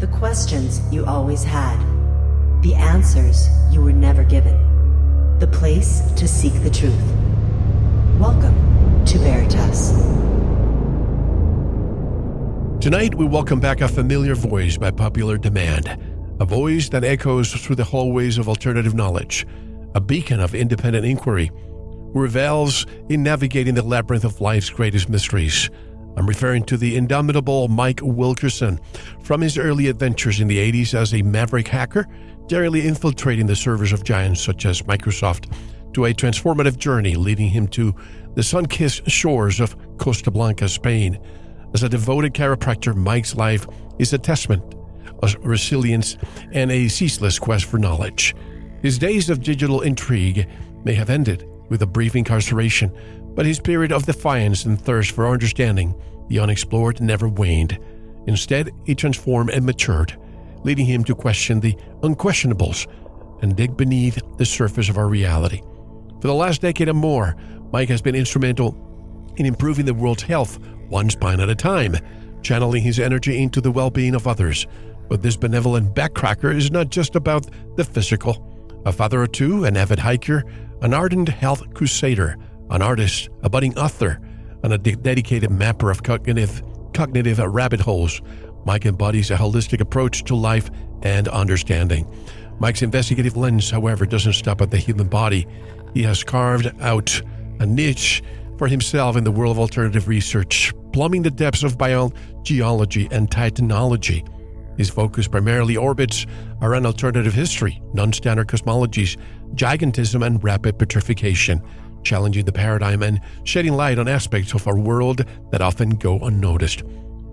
The questions you always had. The answers you were never given. The place to seek the truth. Welcome to Veritas. Tonight, we welcome back a familiar voice by popular demand. A voice that echoes through the hallways of alternative knowledge. A beacon of independent inquiry. Who revels in navigating the labyrinth of life's greatest mysteries. I'm referring to the indomitable Mike Wilkerson from his early adventures in the 80s as a maverick hacker, daringly infiltrating the servers of giants such as Microsoft, to a transformative journey leading him to the sun kissed shores of Costa Blanca, Spain. As a devoted chiropractor, Mike's life is a testament of resilience and a ceaseless quest for knowledge. His days of digital intrigue may have ended with a brief incarceration, but his period of defiance and thirst for understanding the unexplored never waned. Instead, he transformed and matured, leading him to question the unquestionables and dig beneath the surface of our reality. For the last decade and more, Mike has been instrumental in improving the world's health one spine at a time, channeling his energy into the well being of others. But this benevolent backcracker is not just about the physical. A father or two, an avid hiker, an ardent health crusader, an artist, a budding author, and a de- dedicated mapper of cognitive, cognitive uh, rabbit holes, Mike embodies a holistic approach to life and understanding. Mike's investigative lens, however, doesn't stop at the human body. He has carved out a niche for himself in the world of alternative research, plumbing the depths of biogeology and titanology. His focus primarily orbits around alternative history, non standard cosmologies, gigantism, and rapid petrification challenging the paradigm and shedding light on aspects of our world that often go unnoticed.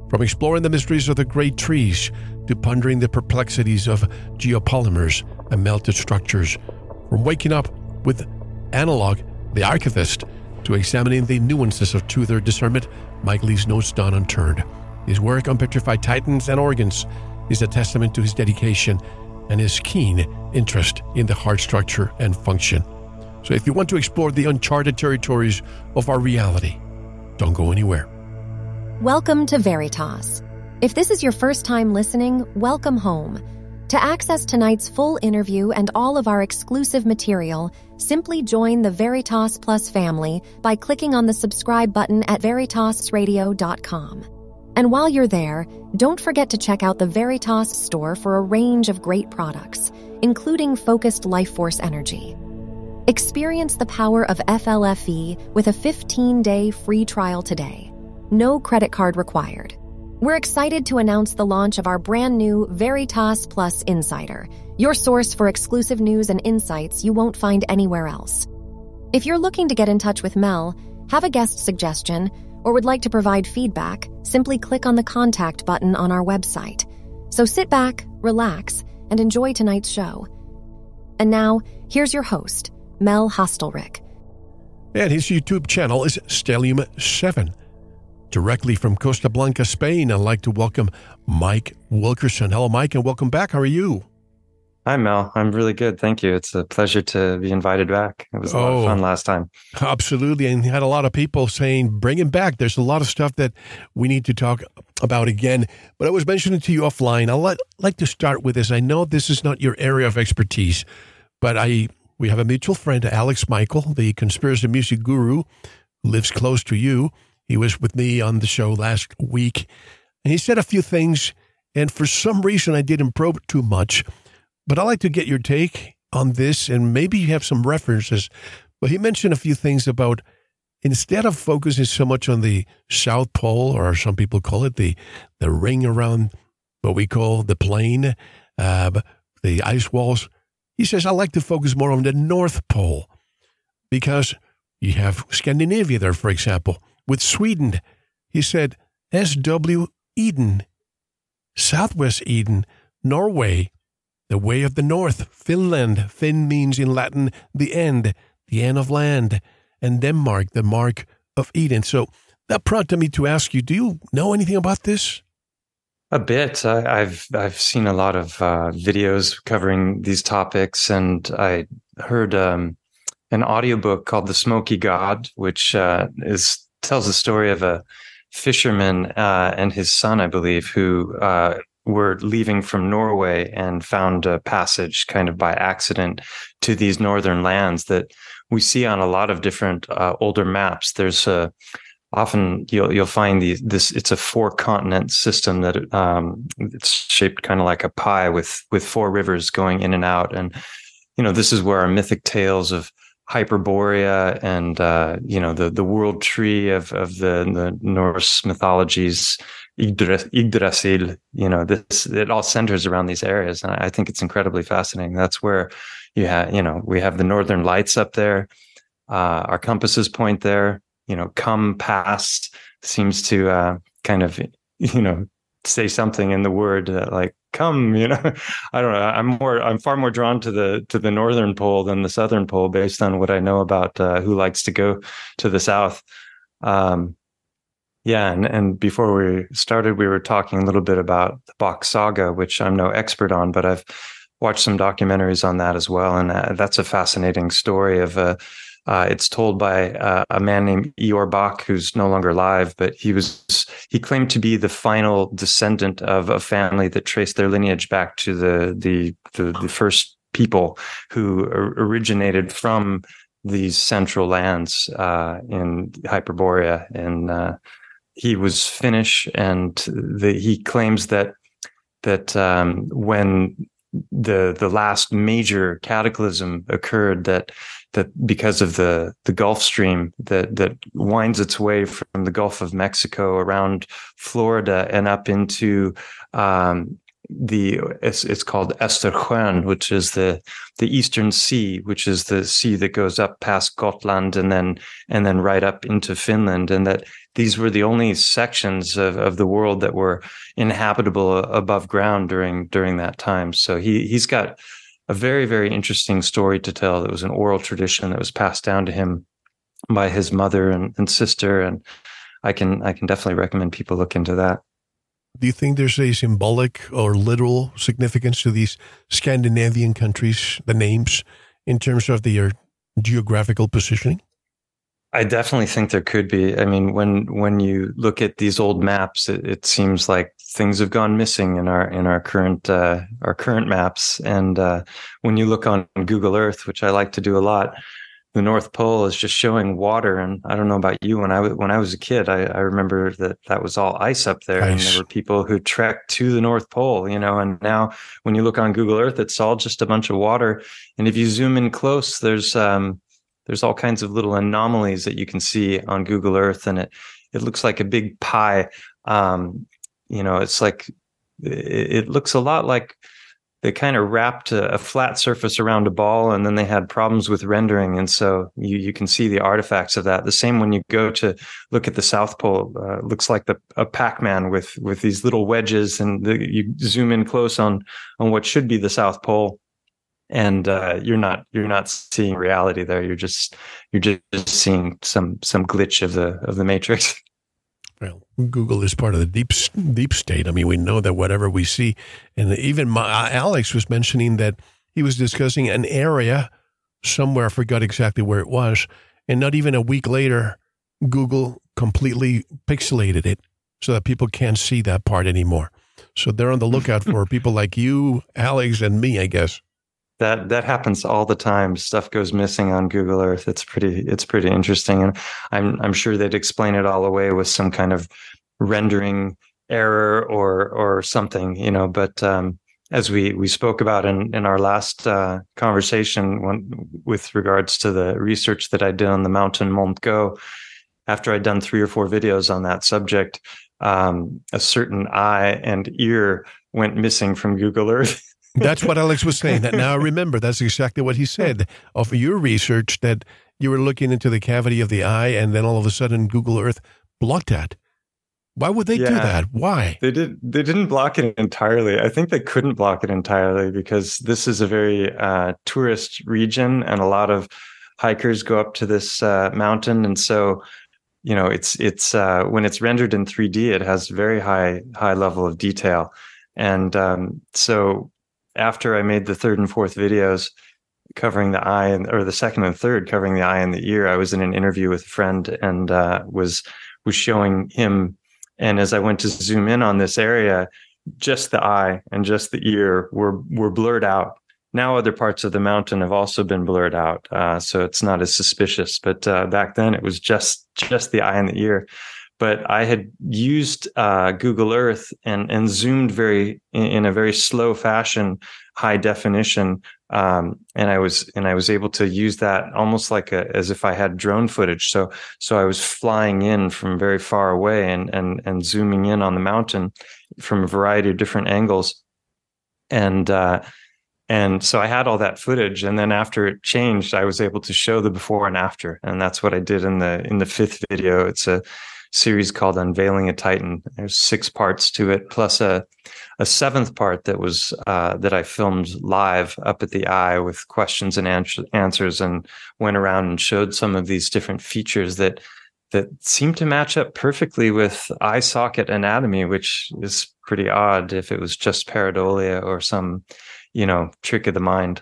From exploring the mysteries of the great trees to pondering the perplexities of geopolymers and melted structures, from waking up with analog, the archivist, to examining the nuances of truth or discernment, Mike leaves no stone unturned. His work on petrified titans and organs is a testament to his dedication and his keen interest in the heart structure and function so if you want to explore the uncharted territories of our reality, don't go anywhere. Welcome to Veritas. If this is your first time listening, welcome home. To access tonight's full interview and all of our exclusive material, simply join the Veritas Plus family by clicking on the subscribe button at veritasradio.com. And while you're there, don't forget to check out the Veritas store for a range of great products, including focused life force energy. Experience the power of FLFE with a 15 day free trial today. No credit card required. We're excited to announce the launch of our brand new Veritas Plus Insider, your source for exclusive news and insights you won't find anywhere else. If you're looking to get in touch with Mel, have a guest suggestion, or would like to provide feedback, simply click on the contact button on our website. So sit back, relax, and enjoy tonight's show. And now, here's your host, Mel Hostelrick. And his YouTube channel is Stellium7. Directly from Costa Blanca, Spain, I'd like to welcome Mike Wilkerson. Hello, Mike, and welcome back. How are you? Hi, Mel. I'm really good. Thank you. It's a pleasure to be invited back. It was a oh, lot of fun oh, last time. Absolutely. And had a lot of people saying, bring him back. There's a lot of stuff that we need to talk about again. But I was mentioning to you offline, I'd like to start with this. I know this is not your area of expertise, but I we have a mutual friend, Alex Michael, the conspiracy music guru, who lives close to you. He was with me on the show last week, and he said a few things. And for some reason, I didn't probe too much, but I'd like to get your take on this, and maybe you have some references. But he mentioned a few things about instead of focusing so much on the South Pole, or some people call it the the ring around what we call the plane, uh, the ice walls, he says, I like to focus more on the North Pole because you have Scandinavia there, for example, with Sweden. He said, S.W. Eden, Southwest Eden, Norway, the way of the North, Finland. Fin means in Latin the end, the end of land, and Denmark, the mark of Eden. So that prompted me to ask you, do you know anything about this? A bit. I, have I've seen a lot of uh, videos covering these topics, and I heard um, an audiobook called "The Smoky God," which uh, is tells the story of a fisherman uh, and his son, I believe, who uh, were leaving from Norway and found a passage kind of by accident to these northern lands that we see on a lot of different uh, older maps. There's a often you'll you'll find these this it's a four continent system that um, it's shaped kind of like a pie with with four rivers going in and out. And you know this is where our mythic tales of Hyperborea and uh, you know the the world tree of of the the Norse mythologies Yggdrasil you know this it all centers around these areas. And I think it's incredibly fascinating. That's where you have you know we have the northern lights up there uh, our compasses point there you know come past seems to uh, kind of you know say something in the word uh, like come you know? I don't know. I'm more i'm far more drawn to the to the northern pole than the southern pole based on what i know about uh, who likes to go to the south. Um yeah and and before we started we were talking a little bit about the Bock saga which i'm no expert on but i've watched some documentaries on that as well and uh, that's a fascinating story of a uh, it's told by uh, a man named Ior Bock, who's no longer alive, but he was he claimed to be the final descendant of a family that traced their lineage back to the the the, the first people who originated from these central lands uh, in Hyperborea, and uh, he was Finnish, and the, he claims that that um, when the the last major cataclysm occurred that that because of the the Gulf Stream that that winds its way from the Gulf of Mexico around Florida and up into um, the it's, it's called Östersjön, which is the the Eastern Sea, which is the sea that goes up past Gotland and then and then right up into Finland, and that these were the only sections of, of the world that were inhabitable above ground during during that time. So he he's got a very very interesting story to tell. That was an oral tradition that was passed down to him by his mother and, and sister, and I can I can definitely recommend people look into that. Do you think there's a symbolic or literal significance to these Scandinavian countries, the names, in terms of their geographical positioning? I definitely think there could be. I mean, when when you look at these old maps, it, it seems like things have gone missing in our in our current uh, our current maps. And uh, when you look on Google Earth, which I like to do a lot, the North Pole is just showing water. And I don't know about you. When I when I was a kid, I, I remember that that was all ice up there, ice. and there were people who trekked to the North Pole. You know, and now when you look on Google Earth, it's all just a bunch of water. And if you zoom in close, there's um, there's all kinds of little anomalies that you can see on Google Earth, and it it looks like a big pie. Um, you know, it's like it, it, looks a lot like they kind of wrapped a, a, flat surface around a ball, and then they had problems with rendering, and so you you can see the artifacts of that. The same when you go to look at the South Pole, uh, looks like the a Pac-Man with with these little wedges, and the, you zoom in close on on what should be the South Pole and uh, you're not you're not seeing reality there. You're just you're just seeing some some glitch of the of the matrix. Well, Google is part of the deep deep state. I mean, we know that whatever we see, and even my, uh, Alex was mentioning that he was discussing an area somewhere. I forgot exactly where it was, and not even a week later, Google completely pixelated it so that people can't see that part anymore. So they're on the lookout for people like you, Alex, and me, I guess that that happens all the time. Stuff goes missing on google earth. It's pretty it's pretty interesting. And i'm i'm sure they'd explain it all away with some kind of rendering error or or something you know but um, as we we spoke about in in our last uh, conversation when, with regards to the research that i did on the mountain Montgó after i'd done three or four videos on that subject um, a certain eye and ear went missing from google earth That's what Alex was saying. That now I remember. That's exactly what he said. Of your research, that you were looking into the cavity of the eye, and then all of a sudden Google Earth blocked that. Why would they yeah, do that? Why? They did. They didn't block it entirely. I think they couldn't block it entirely because this is a very uh, tourist region, and a lot of hikers go up to this uh, mountain, and so you know it's it's uh, when it's rendered in 3D, it has very high high level of detail, and um, so after I made the third and fourth videos covering the eye and or the second and third covering the eye and the ear, I was in an interview with a friend and uh, was was showing him. And as I went to zoom in on this area, just the eye and just the ear were were blurred out. Now other parts of the mountain have also been blurred out, uh, so it's not as suspicious. But uh, back then, it was just just the eye and the ear. But I had used uh, Google Earth and and zoomed very in, in a very slow fashion, high definition um, and I was and I was able to use that almost like a, as if I had drone footage. So so I was flying in from very far away and and and zooming in on the mountain from a variety of different angles, and uh, and so I had all that footage. And then after it changed, I was able to show the before and after, and that's what I did in the in the fifth video. It's a series called Unveiling a Titan. There's six parts to it, plus a a seventh part that was uh, that I filmed live up at the eye with questions and answers, and went around and showed some of these different features that that seem to match up perfectly with eye socket anatomy, which is pretty odd if it was just pareidolia or some, you know, trick of the mind.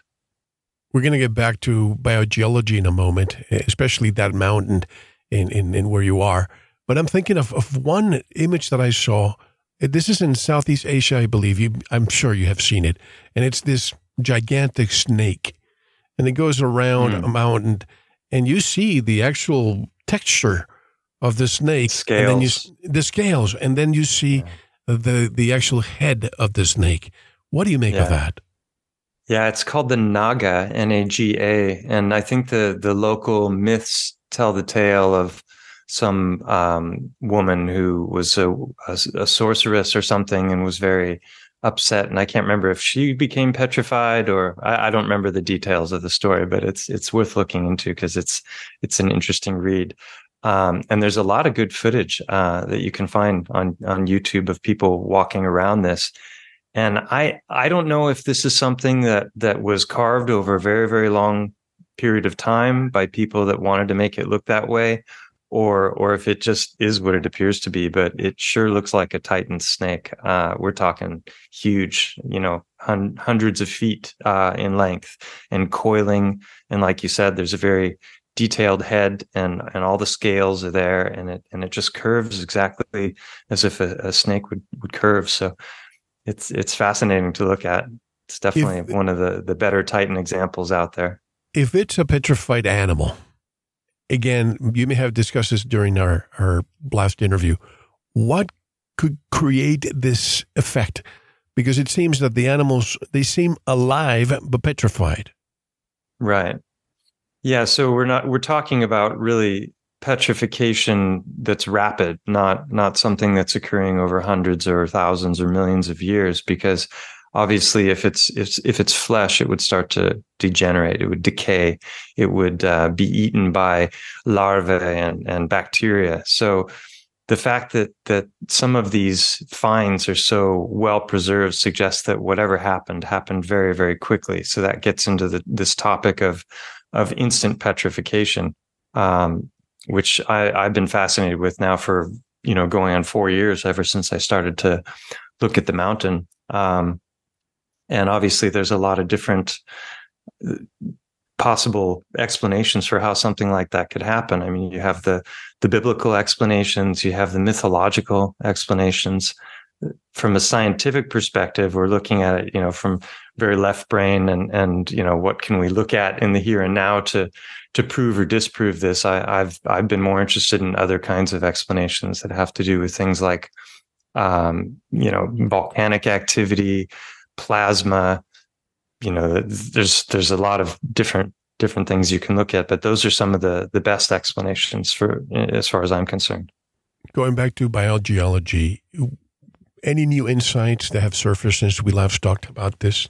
We're going to get back to biogeology in a moment, especially that mountain in, in, in where you are. But I'm thinking of, of one image that I saw. This is in Southeast Asia, I believe. You, I'm sure you have seen it. And it's this gigantic snake. And it goes around mm. a mountain, and you see the actual texture of the snake. Scales. And then you, the scales. And then you see yeah. the, the actual head of the snake. What do you make yeah. of that? Yeah, it's called the Naga, N A G A. And I think the, the local myths tell the tale of some um, woman who was a, a, a, sorceress or something and was very upset. And I can't remember if she became petrified or I, I don't remember the details of the story, but it's it's worth looking into because it's it's an interesting read. Um, and there's a lot of good footage uh, that you can find on on YouTube of people walking around this. And I I don't know if this is something that that was carved over a very very long period of time by people that wanted to make it look that way or or if it just is what it appears to be but it sure looks like a titan snake. Uh, we're talking huge you know hun- hundreds of feet uh, in length and coiling. And like you said there's a very detailed head and and all the scales are there and it and it just curves exactly as if a, a snake would would curve. So it's it's fascinating to look at. It's definitely if, one of the the better titan examples out there. If it's a petrified animal again, you may have discussed this during our, our last interview. What could create this effect? Because it seems that the animals, they seem alive but petrified. Right. Yeah. So we're not, we're talking about really petrification that's rapid, not, not something that's occurring over hundreds or thousands or millions of years because obviously if it's if, if it's flesh it would start to degenerate it would decay it would uh, be eaten by larvae and, and bacteria. So the fact that that some of these finds are so well preserved suggests that whatever happened happened very very quickly. So that gets into the, this topic of of instant petrification um, which I, i've been fascinated with now for you know going on four years ever since i started to look at the mountain. Um, and obviously, there's a lot of different uh, possible explanations for how something like that could happen. I mean, you have the the biblical explanations, you have the mythological explanations. From a scientific perspective, we're looking at it, you know, from very left brain and and you know what can we look at in the here and now to to prove or disprove this. I, I've I've been more interested in other kinds of explanations that have to do with things like um, you know volcanic activity, plasma you know there's there's a lot of different different things you can look at but those are some of the the best explanations for as far as i'm concerned going back to biogeology any new insights that have surfaced since we last talked about this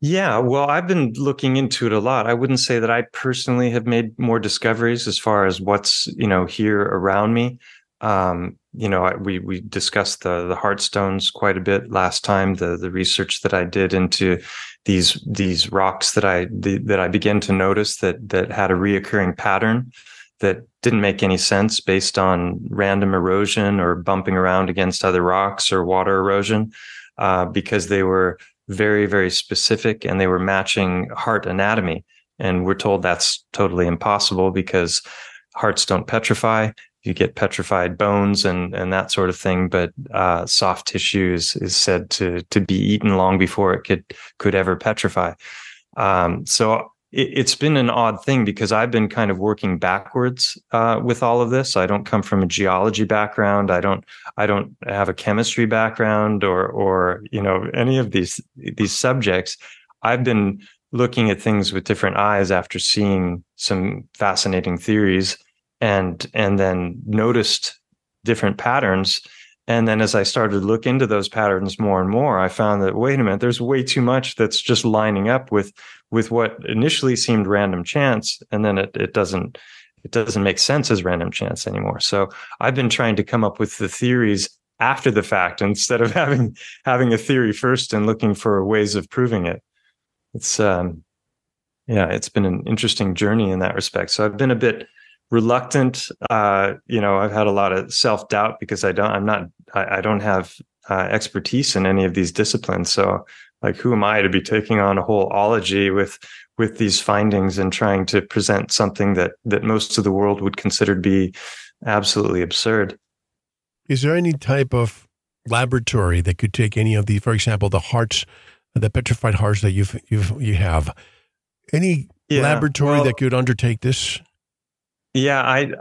yeah, well, I've been looking into it a lot. I wouldn't say that I personally have made more discoveries as far as what's, you know, here around me. Um, you know, we we discussed the the heartstones quite a bit last time. The the research that I did into these these rocks that I the, that I began to notice that that had a reoccurring pattern that didn't make any sense based on random erosion or bumping around against other rocks or water erosion, uh, because they were very very specific and they were matching heart anatomy. And we're told that's totally impossible because hearts don't petrify you get petrified bones and and that sort of thing. But uh, soft tissue is, is said to to be eaten long before it could could ever petrify. Um, so it, has been an odd thing because I've been kind of working backwards uh, with all of this. I don't come from a geology background. I don't I don't have a chemistry background or or you know any of these these subjects. I've been looking at things with different eyes after seeing some fascinating theories and and then noticed different patterns. And then as i started to look into those patterns more and more i found that wait a minute there's way too much that's just lining up with with what initially seemed random chance and then it, it doesn't it doesn't make sense as random chance anymore. So i've been trying to come up with the theories after the fact instead of having having a theory first and looking for ways of proving it. It's um yeah it's been an interesting journey in that respect. So i've been a bit reluctant uh you know i've had a lot of self-doubt because i don't i'm not i, I don't have uh, expertise in any of these disciplines so like who am i to be taking on a whole ology with with these findings and trying to present something that that most of the world would consider to be absolutely absurd is there any type of laboratory that could take any of the for example the hearts the petrified hearts that you've you've you have. Any yeah, laboratory well, that could undertake this? Yeah, I,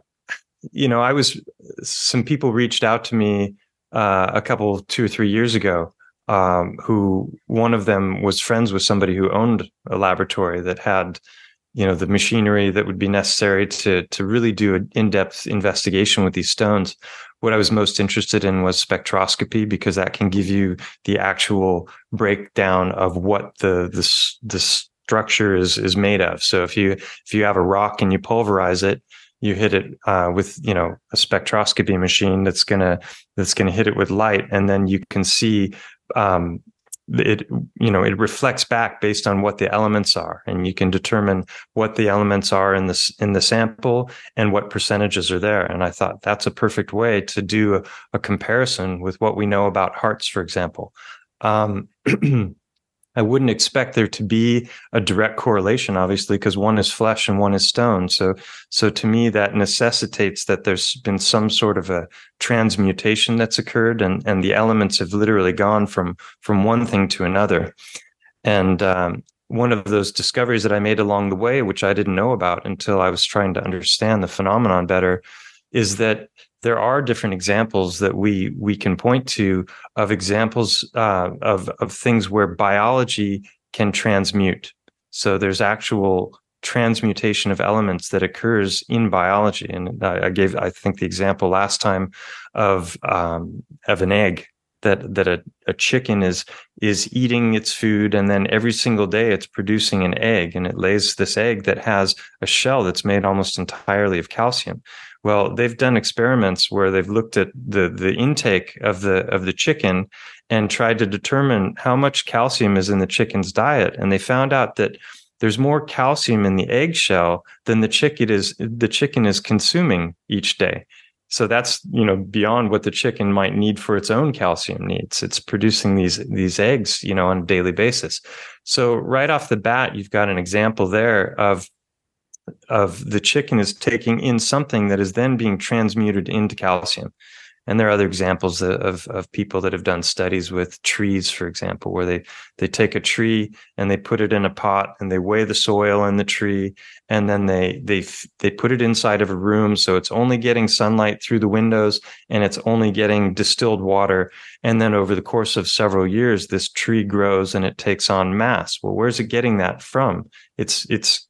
you know, I was some people reached out to me uh, a couple two or three years ago. Um, who one of them was friends with somebody who owned a laboratory that had you know the machinery that would be necessary to to really do an in-depth investigation with these stones what I was most interested in was spectroscopy because that can give you the actual breakdown of what the the, the structure is is made of. So if you if you have a rock and you pulverize it, you hit it uh, with you know a spectroscopy machine that's gonna that's gonna hit it with light, and then you can see um, it you know it reflects back based on what the elements are and you can determine what the elements are in this in the sample and what percentages are there. And i thought that's a perfect way to do a, a comparison with what we know about hearts for example. Um, I wouldn't expect there to be a direct correlation, obviously, because one is flesh and one is stone. So, so to me, that necessitates that there's been some sort of a transmutation that's occurred, and and the elements have literally gone from from one thing to another. And um, one of those discoveries that I made along the way, which I didn't know about until I was trying to understand the phenomenon better, is that there are different examples that we we can point to of examples uh, of of things where biology can transmute. So there's actual transmutation of elements that occurs in biology, and I, I gave I think the example last time of um, of an egg that that a, a chicken is is eating its food and then every single day it's producing an egg and it lays this egg that has a shell that's made almost entirely of calcium well, they've done experiments where they've looked at the the intake of the of the chicken and tried to determine how much calcium is in the chicken's diet, and they found out that there's more calcium in the eggshell than the chicken is the chicken is consuming each day. So that's you know beyond what the chicken might need for its own calcium needs. It's producing these these eggs you know on a daily basis. So right off the bat, you've got an example there of of the chicken is taking in something that is then being transmuted into calcium. And there are other examples of, of people that have done studies with trees, for example, where they, they take a tree and they put it in a pot and they weigh the soil in the tree. And then they, they, they put it inside of a room. So it's only getting sunlight through the windows and it's only getting distilled water. And then over the course of several years, this tree grows and it takes on mass. Well, where's it getting that from? It's, it's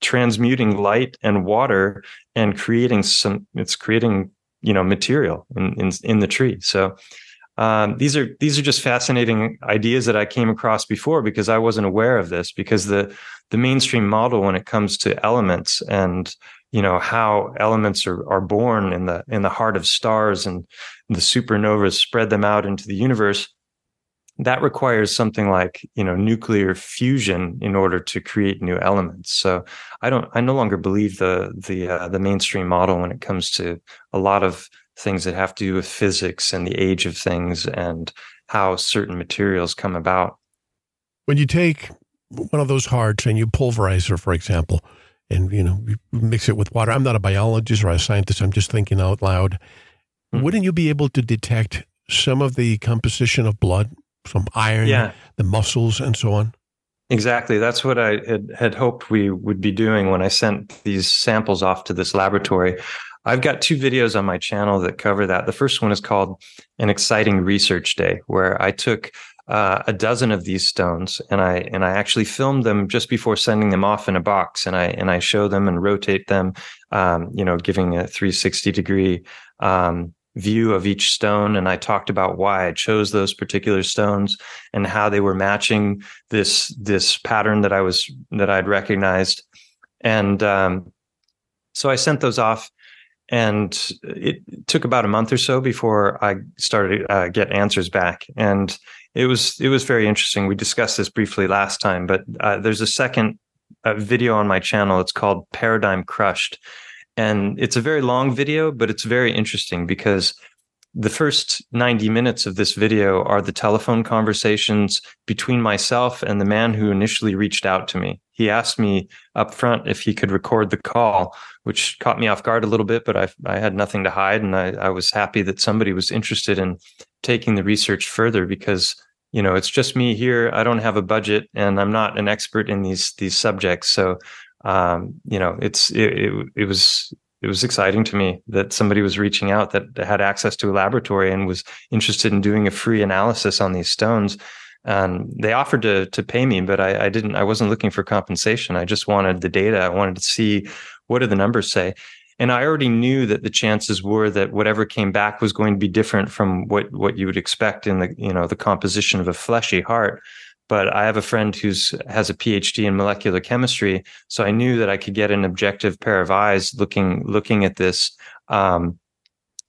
transmuting light and water and creating some it's creating you know material in in, in the tree. So um, these are these are just fascinating ideas that I came across before because I wasn't aware of this because the the mainstream model when it comes to elements and you know how elements are are born in the in the heart of stars and the supernovas spread them out into the universe that requires something like you know nuclear fusion in order to create new elements so i don't i no longer believe the the uh, the mainstream model when it comes to a lot of things that have to do with physics and the age of things and how certain materials come about when you take one of those hearts and you pulverize her for example and you know mix it with water. I'm not a biologist or a scientist. I'm just thinking out loud. Mm-hmm. Wouldn't you be able to detect some of the composition of blood, some iron, yeah. the muscles, and so on? Exactly. That's what I had, had hoped we would be doing when I sent these samples off to this laboratory. I've got two videos on my channel that cover that. The first one is called An Exciting Research Day, where I took uh, a dozen of these stones and I and I actually filmed them just before sending them off in a box and I and I show them and rotate them, um, you know, giving a 360 degree um, view of each stone and I talked about why I chose those particular stones and how they were matching this this pattern that I was that I'd recognized. And um, so I sent those off and it took about a month or so before I started uh, get answers back. And it was it was very interesting. We discussed this briefly last time but uh, there's a second uh, video on my channel. It's called paradigm crushed and it's a very long video, but it's very interesting because the first 90 minutes of this video are the telephone conversations between myself and the man who initially reached out to me. He asked me up front if he could record the call, which caught me off guard a little bit, but I, I had nothing to hide. And I, I was happy that somebody was interested in taking the research further because you know it's just me here i don't have a budget and i'm not an expert in these these subjects so um, you know, it's it, it, it was it was exciting to me that somebody was reaching out that had access to a laboratory and was interested in doing a free analysis on these stones. And they offered to to pay me, but I, I didn't. I wasn't looking for compensation. I just wanted the data. I wanted to see what do the numbers say. And I already knew that the chances were that whatever came back was going to be different from what what you would expect in the you know the composition of a fleshy heart but I have a friend who's has a PhD in molecular chemistry, so I knew that I could get an objective pair of eyes looking looking at this um,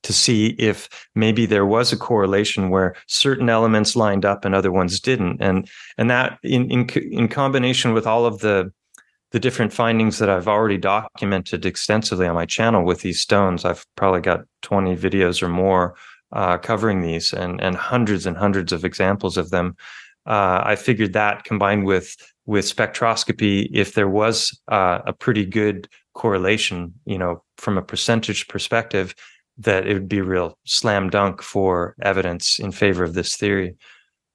to see if maybe there was a correlation where certain elements lined up and other ones didn't, and and that in in in combination with all of the the different findings that I've already documented extensively on my channel with these stones, I've probably got 20 videos or more uh, covering these and and hundreds and hundreds of examples of them uh, I figured that combined with with spectroscopy, if there was uh, a pretty good correlation, you know, from a percentage perspective, that it would be a real slam dunk for evidence in favor of this theory.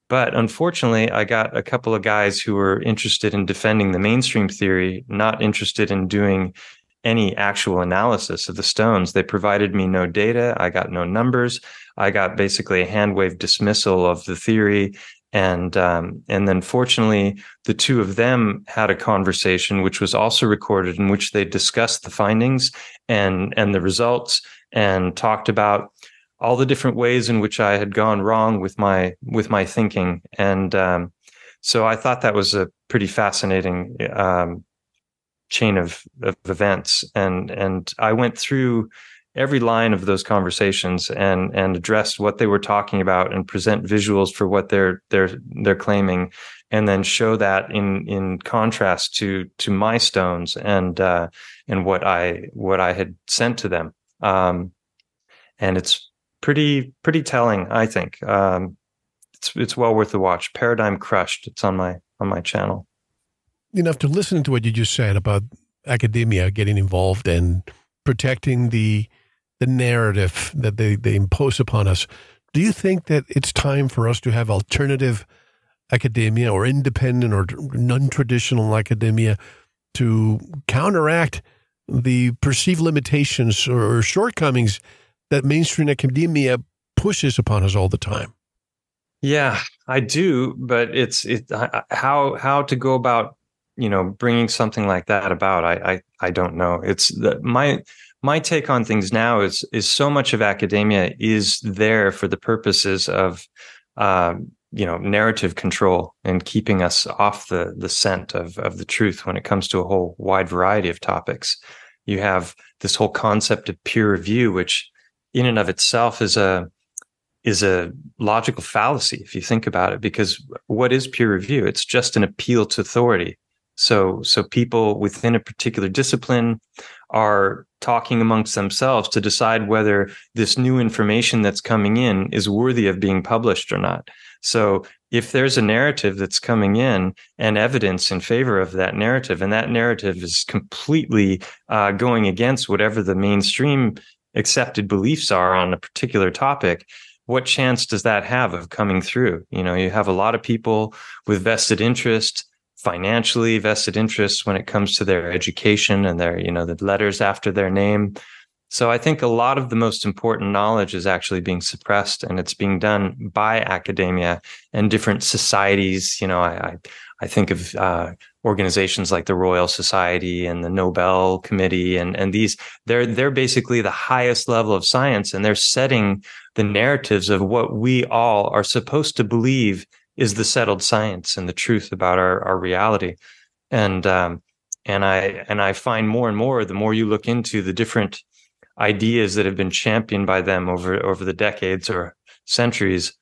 But unfortunately, I got a couple of guys who were interested in defending the mainstream theory, not interested in doing any actual analysis of the stones. They provided me no data. I got no numbers. I got basically a hand wave dismissal of the theory and um, and then fortunately the two of them had a conversation which was also recorded in which they discussed the findings and and the results and talked about all the different ways in which I had gone wrong with my with my thinking. And um, so I thought that was a pretty fascinating um, chain of, of events. And and I went through every line of those conversations and and address what they were talking about and present visuals for what they're they're they're claiming and then show that in in contrast to to my stones and uh and what i what i had sent to them. Um and it's pretty pretty telling i think. Um it's it's well worth the watch. Paradigm crushed. It's on my on my channel. You know after listening to what you just said about academia getting involved and protecting the the narrative that they, they impose upon us. Do you think that it's time for us to have alternative academia or independent or non traditional academia to counteract the perceived limitations or shortcomings that mainstream academia pushes upon us all the time? Yeah, I do, but it's it how how to go about you know bringing something like that about. I I, I don't know. It's the, my my take on things now is is so much of academia is there for the purposes of um, you know narrative control and keeping us off the the scent of of the truth when it comes to a whole wide variety of topics. You have this whole concept of peer review, which in and of itself is a is a logical fallacy if you think about it because what is peer review it's just an appeal to authority so so people within a particular discipline are talking amongst themselves to decide whether this new information that's coming in is worthy of being published or not. So if there's a narrative that's coming in and evidence in favor of that narrative, and that narrative is completely uh, going against whatever the mainstream accepted beliefs are on a particular topic, what chance does that have of coming through? You know, you have a lot of people with vested interest, financially vested interests when it comes to their education and their, you know, the letters after their name. So I think a lot of the most important knowledge is actually being suppressed and it's being done by academia and different societies. You know, I, I, I think of uh, organizations like the Royal Society and the Nobel Committee, and and these they're they're basically the highest level of science, and they're setting the narratives of what we all are supposed to believe is the settled science and the truth about our our reality, and um, and I and I find more and more the more you look into the different ideas that have been championed by them over over the decades or centuries,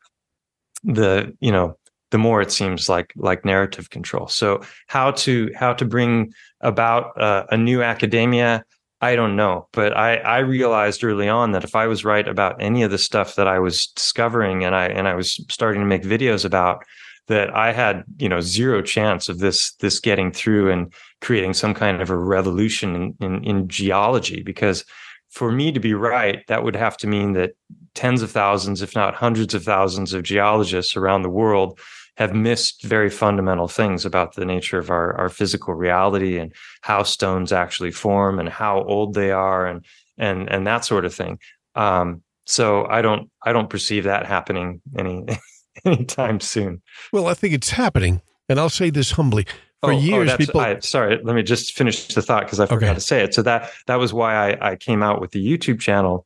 the you know the more it seems like like narrative control. So how to how to bring about uh, a new academia, I don't know, but I I realized early on that if I was right about any of the stuff that I was discovering and I and I was starting to make videos about, that I had you know zero chance of this this getting through and creating some kind of a revolution in, in, in geology. Because for me to be right, that would have to mean that tens of thousands, if not hundreds of thousands of geologists around the world have missed very fundamental things about the nature of our, our physical reality and how stones actually form and how old they are and and and that sort of thing. Um, so I don't I don't perceive that happening any anytime soon. Well, I think it's happening, and I'll say this humbly. For oh, oh years, oh, people. I, sorry, let me just finish the thought because I forgot okay. to say it. So that that was why I, I came out with the YouTube channel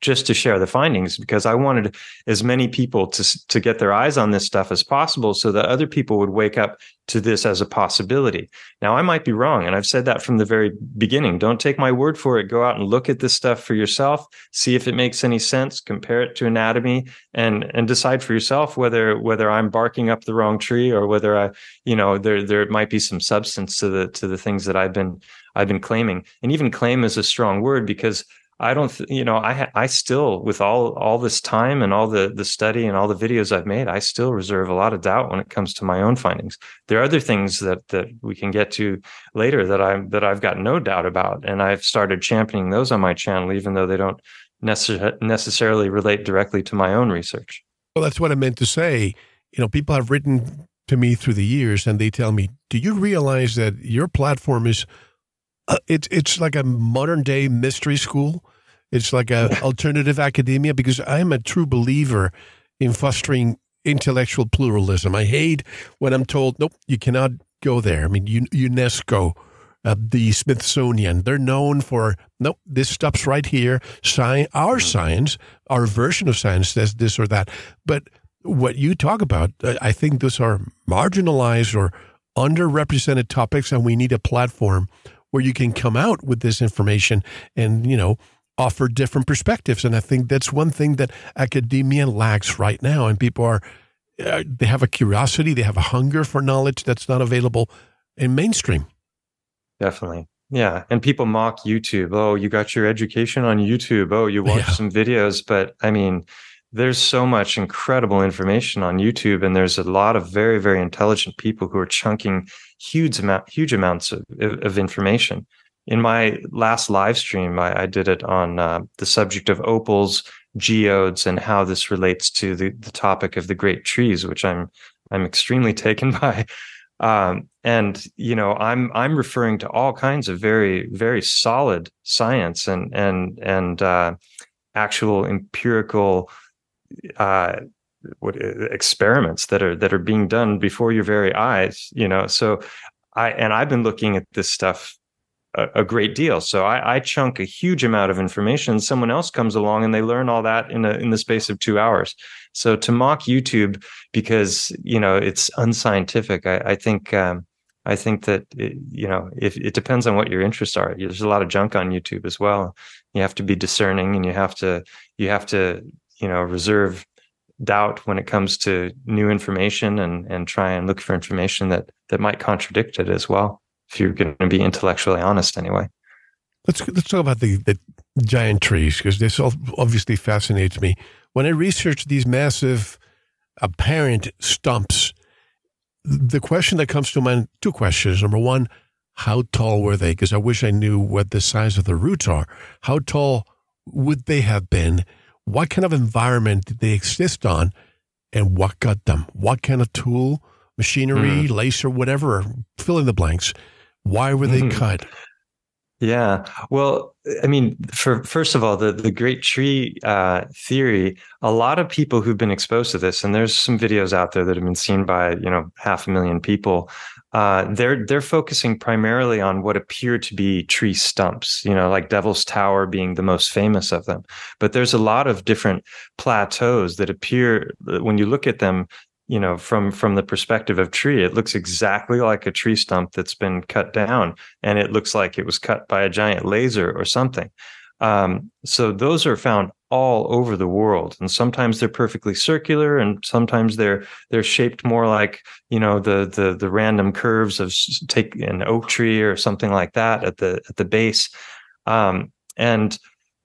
just to share the findings because I wanted as many people to to get their eyes on this stuff as possible so that other people would wake up to this as a possibility. Now I might be wrong and I've said that from the very beginning. Don't take my word for it. Go out and look at this stuff for yourself, see if it makes any sense, compare it to anatomy and and decide for yourself whether whether I'm barking up the wrong tree or whether I, you know, there there might be some substance to the to the things that I've been I've been claiming. And even claim is a strong word because I don't, th- you know, I I still with all all this time and all the the study and all the videos I've made, I still reserve a lot of doubt when it comes to my own findings. There are other things that that we can get to later that I'm that I've got no doubt about, and I've started championing those on my channel, even though they don't necess- necessarily relate directly to my own research. Well, that's what I meant to say. You know, people have written to me through the years, and they tell me, "Do you realize that your platform is?" Uh, it's it's like a modern day mystery school. It's like a alternative academia because I'm a true believer in fostering intellectual pluralism. I hate when I'm told, nope, you cannot go there. I mean, UNESCO, uh, the Smithsonian, they're known for, nope, this stops right here. Sci- our science, our version of science says this or that. But what you talk about, I think those are marginalized or underrepresented topics, and we need a platform where you can come out with this information and, you know, offer different perspectives. And I think that's one thing that academia lacks right now. And people are, uh, they have a curiosity, they have a hunger for knowledge that's not available in mainstream. Definitely. Yeah. And people mock YouTube. Oh, you got your education on YouTube. Oh, you watched yeah. some videos. But I mean, there's so much incredible information on YouTube, and there's a lot of very, very intelligent people who are chunking huge amount, huge amounts of, of information in my last live stream, I, I did it on uh, the subject of opals, geodes, and how this relates to the, the topic of the great trees, which I'm I'm extremely taken by. Um, and you know, I'm I'm referring to all kinds of very very solid science and and and uh, actual empirical uh, what experiments that are that are being done before your very eyes. You know, so I and I've been looking at this stuff a, great deal. So I, I, chunk a huge amount of information. Someone else comes along and they learn all that in a, in the space of two hours. So to mock YouTube because you know it's unscientific, I, I think um, I think that it, you know if it depends on what your interests are. There's a lot of junk on YouTube as well. You have to be discerning, and you have to you have to you know reserve doubt when it comes to new information and and try and look for information that that might contradict it as well if you're going to be intellectually honest anyway. Let's let's talk about the, the giant trees because this obviously fascinates me. When I research these massive apparent stumps. The question that comes to mind, two questions. Number one, how tall were they? Because I wish I knew what the size of the roots are. How tall would they have been? What kind of environment did they exist on? And what got them? What kind of tool, machinery, mm. laser, whatever, fill in the blanks. Why were they mm. cut? Yeah. Well, I mean, for first of all, the the great tree uh, theory. A lot of people who've been exposed to this, and there's some videos out there that have been seen by you know half a million people. Uh, they're they're focusing primarily on what appear to be tree stumps. You know, like Devil's Tower being the most famous of them. But there's a lot of different plateaus that appear when you look at them you know from from the perspective of tree it looks exactly like a tree stump that's been cut down and it looks like it was cut by a giant laser or something. Um, so those are found all over the world and sometimes they're perfectly circular and sometimes they're they're shaped more like you know the the the random curves of take an oak tree or something like that at the at the base. Um, and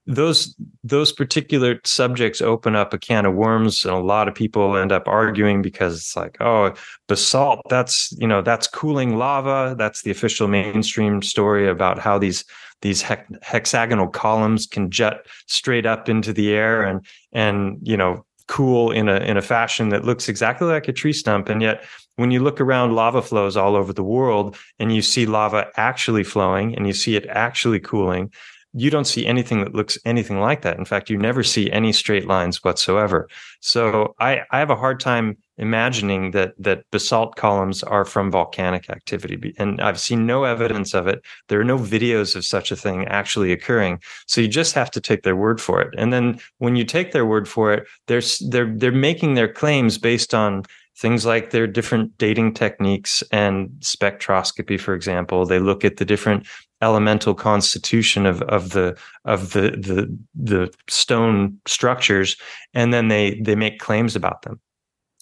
those those particular subjects open up a can of worms and a lot of people end up arguing because it's like oh basalt that's you know that's cooling lava. That's the official mainstream story about how these these hexagonal columns can jet straight up into the air and and you know cool in a in a fashion that looks exactly like a tree stump. And yet when you look around lava flows all over the world and you see lava actually flowing and you see it actually cooling you don't see anything that looks anything like that. In fact, you never see any straight lines whatsoever. So I, I have a hard time imagining that that basalt columns are from volcanic activity and I've seen no evidence of it. There are no videos of such a thing actually occurring. So you just have to take their word for it. And then when you take their word for it, they're they're they're making their claims based on things like their different dating techniques and spectroscopy for example they look at the different elemental constitution of of the of the the the stone structures and then they they make claims about them.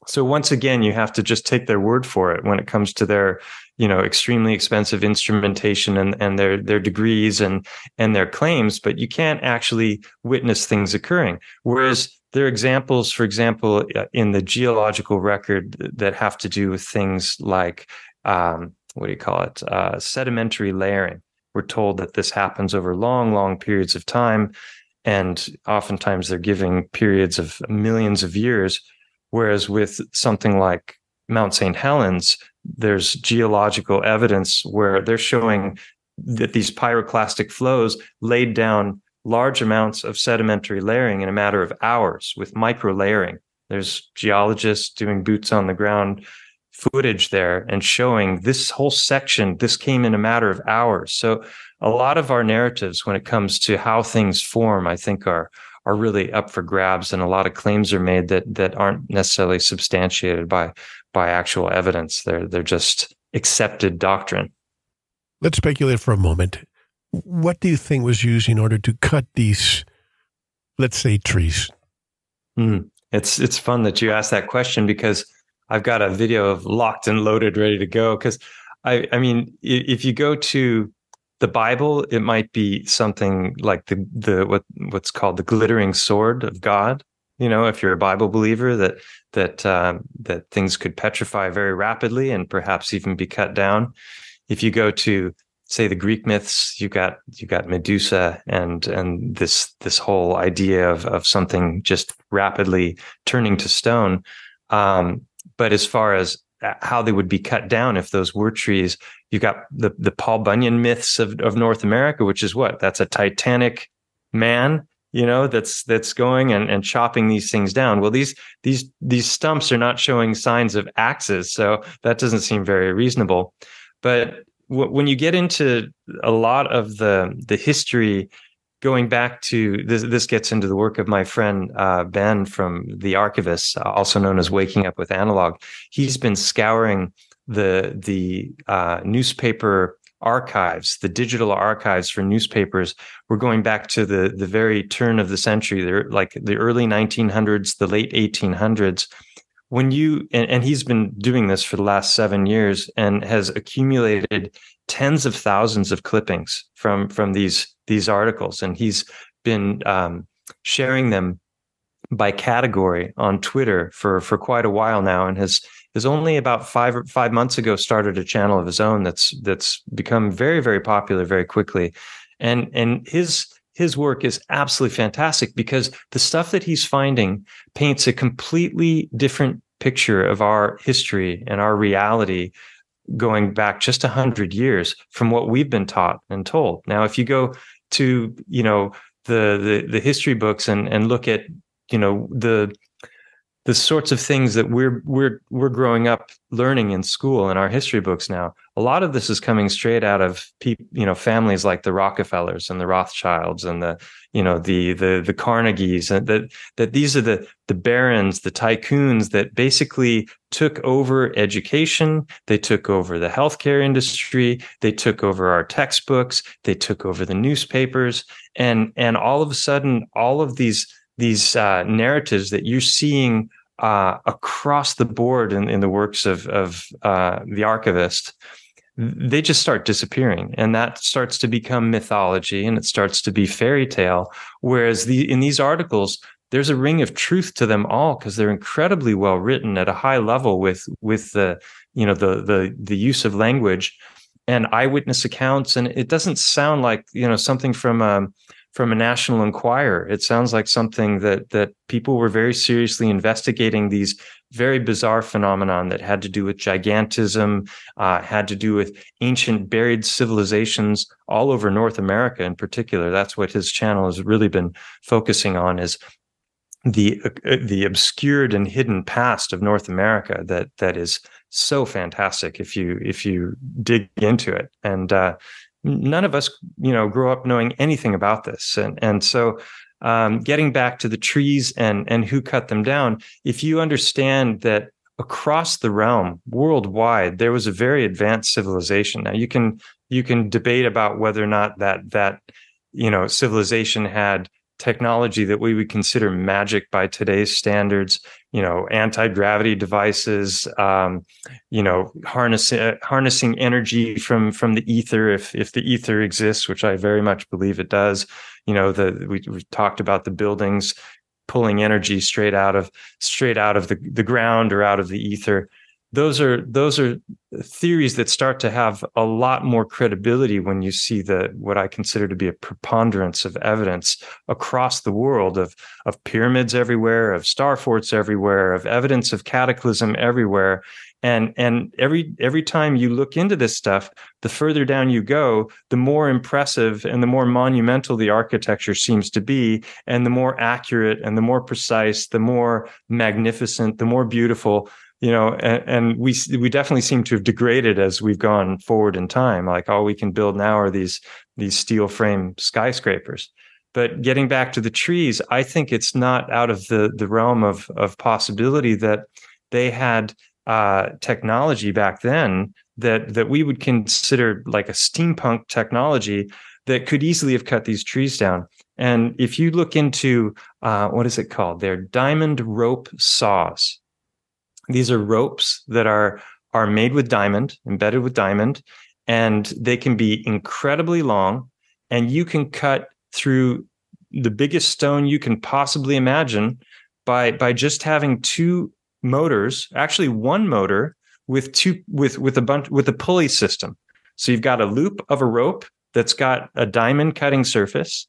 So once again you have to just take their word for it when it comes to their you know extremely expensive instrumentation and and their their degrees and and their claims but you can't actually witness things occurring. Whereas there are examples for example uh, in the geological record that have to do with things like um, what do you call it? Uh, sedimentary layering we're told that this happens over long, long periods of time. And oftentimes they're giving periods of millions of years. Whereas with something like Mount St. Helens, there's geological evidence where they're showing that these pyroclastic flows laid down large amounts of sedimentary layering in a matter of hours with micro layering. There's geologists doing boots on the ground footage there and showing this whole section this came in a matter of hours. So a lot of our narratives when it comes to how things form i think are are really up for grabs and a lot of claims are made that that aren't necessarily substantiated by by actual evidence. They're they're just accepted doctrine. Let's speculate for a moment. What do you think was used in order to cut these let's say trees? Mm, it's it's fun that you asked that question because I've got a video of locked and loaded, ready to go. Because I, I mean, if you go to the Bible, it might be something like the the what what's called the glittering sword of God. You know, if you're a Bible believer, that that um, that things could petrify very rapidly and perhaps even be cut down. If you go to say the Greek myths, you got you got Medusa and and this this whole idea of of something just rapidly turning to stone. Um, but as far as uh, how they would be cut down if those were trees, you got the the Paul Bunyan myths of, of North America, which is what that's a titanic man, you know, that's that's going and, and chopping these things down. Well, these these these stumps are not showing signs of axes, so that doesn't seem very reasonable. But w- when you get into a lot of the the history going back to this, this gets into the work of my friend uh, Ben from the Archivist, also known as Waking Up with Analog. He's been scouring the the uh, newspaper archives, the digital archives for newspapers. We're going back to the the very turn of the century, the, like the early 1900s, the late 1800s. When you and, and he's been doing this for the last seven years and has accumulated tens of thousands of clippings from from these these articles, and he's been um, sharing them by category on Twitter for for quite a while now, and has has only about five five months ago started a channel of his own that's that's become very very popular very quickly, and and his his work is absolutely fantastic because the stuff that he's finding paints a completely different picture of our history and our reality going back just 100 years from what we've been taught and told. Now if you go to you know the the, the history books and and look at you know the the sorts of things that we're we're we're growing up learning in school in our history books now. A lot of this is coming straight out of people you know families like the rockefellers and the rothschilds and the you know the the the carnegies and that that these are the the barons the tycoons that basically took over education. They took over the healthcare industry. They took over our textbooks. They took over the newspapers. And and all of a sudden all of these these uh, narratives that you're seeing uh, across the board in, in the works of, of uh, the archivist, they just start disappearing, and that starts to become mythology, and it starts to be fairy tale. Whereas the in these articles, there's a ring of truth to them all because they're incredibly well written at a high level with with the you know the the the use of language and eyewitness accounts, and it doesn't sound like you know something from um, from a National Enquirer. It sounds like something that that people were very seriously investigating these very bizarre phenomenon that had to do with gigantism, uh, had to do with ancient buried civilizations all over North America in particular. That's what his channel has really been focusing on is the uh, the obscured and hidden past of North America that that is so fantastic if you if you dig into it and uh, none of us, you know, grew up knowing anything about this. And, and so um, getting back to the trees and, and who cut them down, if you understand that across the realm, worldwide, there was a very advanced civilization. Now you can, you can debate about whether or not that, that, you know, civilization had technology that we would consider magic by today's standards you know anti-gravity devices um, you know harnessing uh, harnessing energy from from the ether if if the ether exists which i very much believe it does. You know the we, we talked about the buildings pulling energy straight out of straight out of the, the ground or out of the ether those are those are theories that start to have a lot more credibility when you see the what I consider to be a preponderance of evidence across the world of of pyramids everywhere, of star forts everywhere, of evidence of cataclysm everywhere. And and every every time you look into this stuff, the further down you go, the more impressive and the more monumental the architecture seems to be, and the more accurate and the more precise, the more magnificent, the more beautiful you know and, and, we we definitely seem to have degraded as we've gone forward in time. Like all we can build now are these these steel frame skyscrapers. But getting back to the trees i think it's not out of the the realm of of possibility that they had uh, technology back then that that we would consider like a steampunk technology that could easily have cut these trees down. And if you look into uh, what is it called? They're diamond rope saws these are ropes that are are made with diamond, embedded with diamond, and they can be incredibly long. And you can cut through the biggest stone you can possibly imagine by by just having two motors, actually one motor with two with with a bunch with a pulley system. So you've got a loop of a rope that's got a diamond cutting surface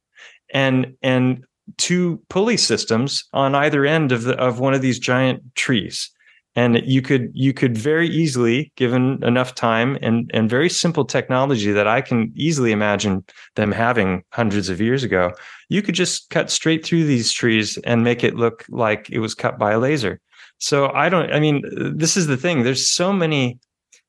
and and two pulley systems on either end of the of one of these giant trees and you could you could very easily given enough time and and very simple technology that i can easily imagine them having hundreds of years ago you could just cut straight through these trees and make it look like it was cut by a laser. So i don't i mean this is the thing. There's so many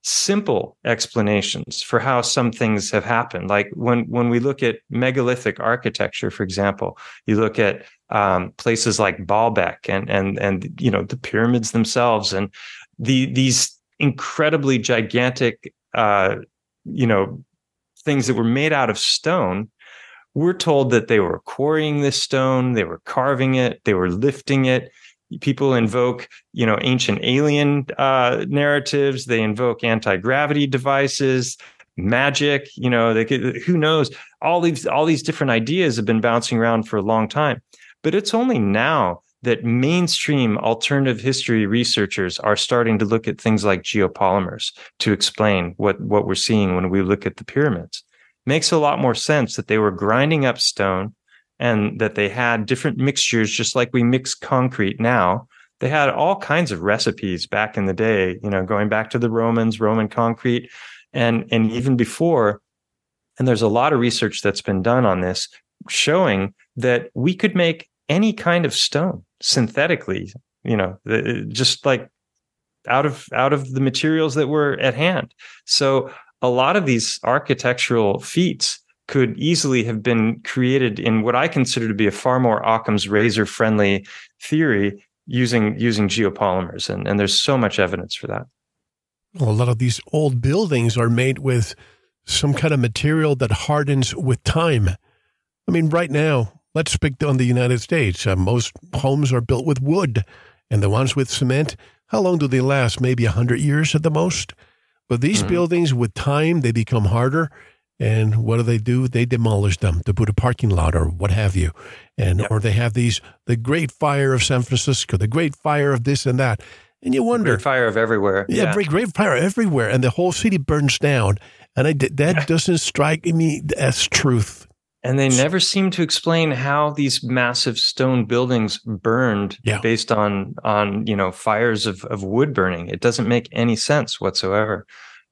simple explanations for how some things have happened. Like when when we look at megalithic architecture, for example, you look at um, places like Baalbek and and and you know the pyramids themselves and the these incredibly gigantic uh, you know things that were made out of stone. We're told that they were quarrying this stone, they were carving it, they were lifting it, people invoke you know ancient alien uh, narratives. They invoke anti-gravity devices magic you know they could, who knows? All these all these different ideas have been bouncing around for a long time. But it's only now that mainstream alternative history researchers are starting to look at things like geopolymers to explain what, what we're seeing when we look at the pyramids. Makes a lot more sense that they were grinding up stone and that they had different mixtures, just like we mix concrete now. They had all kinds of recipes back in the day, you know, going back to the Romans, Roman concrete, and and even before. And there's a lot of research that's been done on this, showing that we could make any kind of stone synthetically, you know, just like out of out of the materials that were at hand. So a lot of these architectural feats could easily have been created in what I consider to be a far more Occam's razor friendly theory using using geopolymers, and, and there's so much evidence for that. Well, a lot of these old buildings are made with some kind of material that hardens with time. I mean, right now, let's speak on the United States. Uh, most homes are built with wood, and the ones with cement, how long do they last? Maybe 100 years at the most. But these mm-hmm. buildings, with time, they become harder. And what do they do? They demolish them to put a parking lot or what have you. And yep. or they have these the Great Fire of San Francisco, the Great Fire of this and that. And you wonder, great fire of everywhere. Yeah, yeah. Great, great fire everywhere, and the whole city burns down. And I, that doesn't strike me as truth. And they never seem to explain how these massive stone buildings burned yeah. based on on you know fires of of wood burning. It doesn't make any sense whatsoever.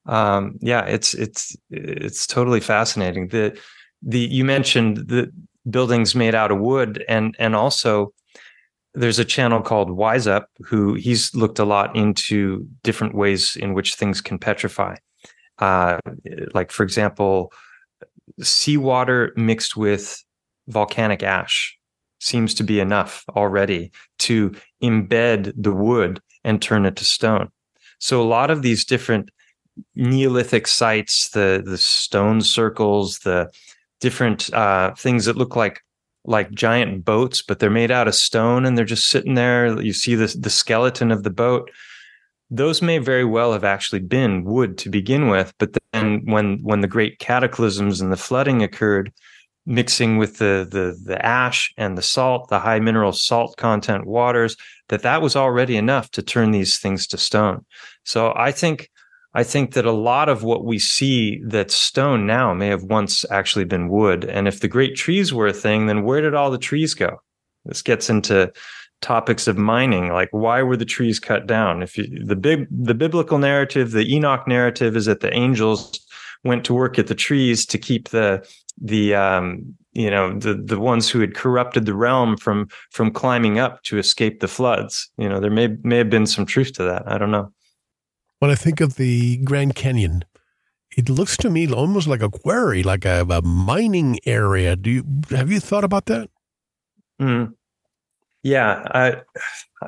Um, yeah, it's it's it's totally fascinating. The the you mentioned the buildings made out of wood, and and also there's a channel called Wise Up who he's looked a lot into different ways in which things can petrify. Uh, like for example seawater mixed with volcanic ash seems to be enough already to embed the wood and turn it to stone. So a lot of these different Neolithic sites, the the stone circles, the different uh, things that look like like giant boats, but they're made out of stone and they're just sitting there. You see the the skeleton of the boat those may very well have actually been wood to begin with, but then when when the great cataclysms and the flooding occurred, mixing with the the the ash and the salt, the high mineral salt content waters, that that was already enough to turn these things to stone. So I think I think that a lot of what we see that's stone now may have once actually been wood. And if the great trees were a thing, then where did all the trees go? This gets into topics of mining like why were the trees cut down if you, the big the biblical narrative the enoch narrative is that the angels went to work at the trees to keep the the um you know the the ones who had corrupted the realm from from climbing up to escape the floods you know there may may have been some truth to that i don't know when i think of the grand canyon it looks to me almost like a quarry like a, a mining area do you have you thought about that mm. Yeah, I,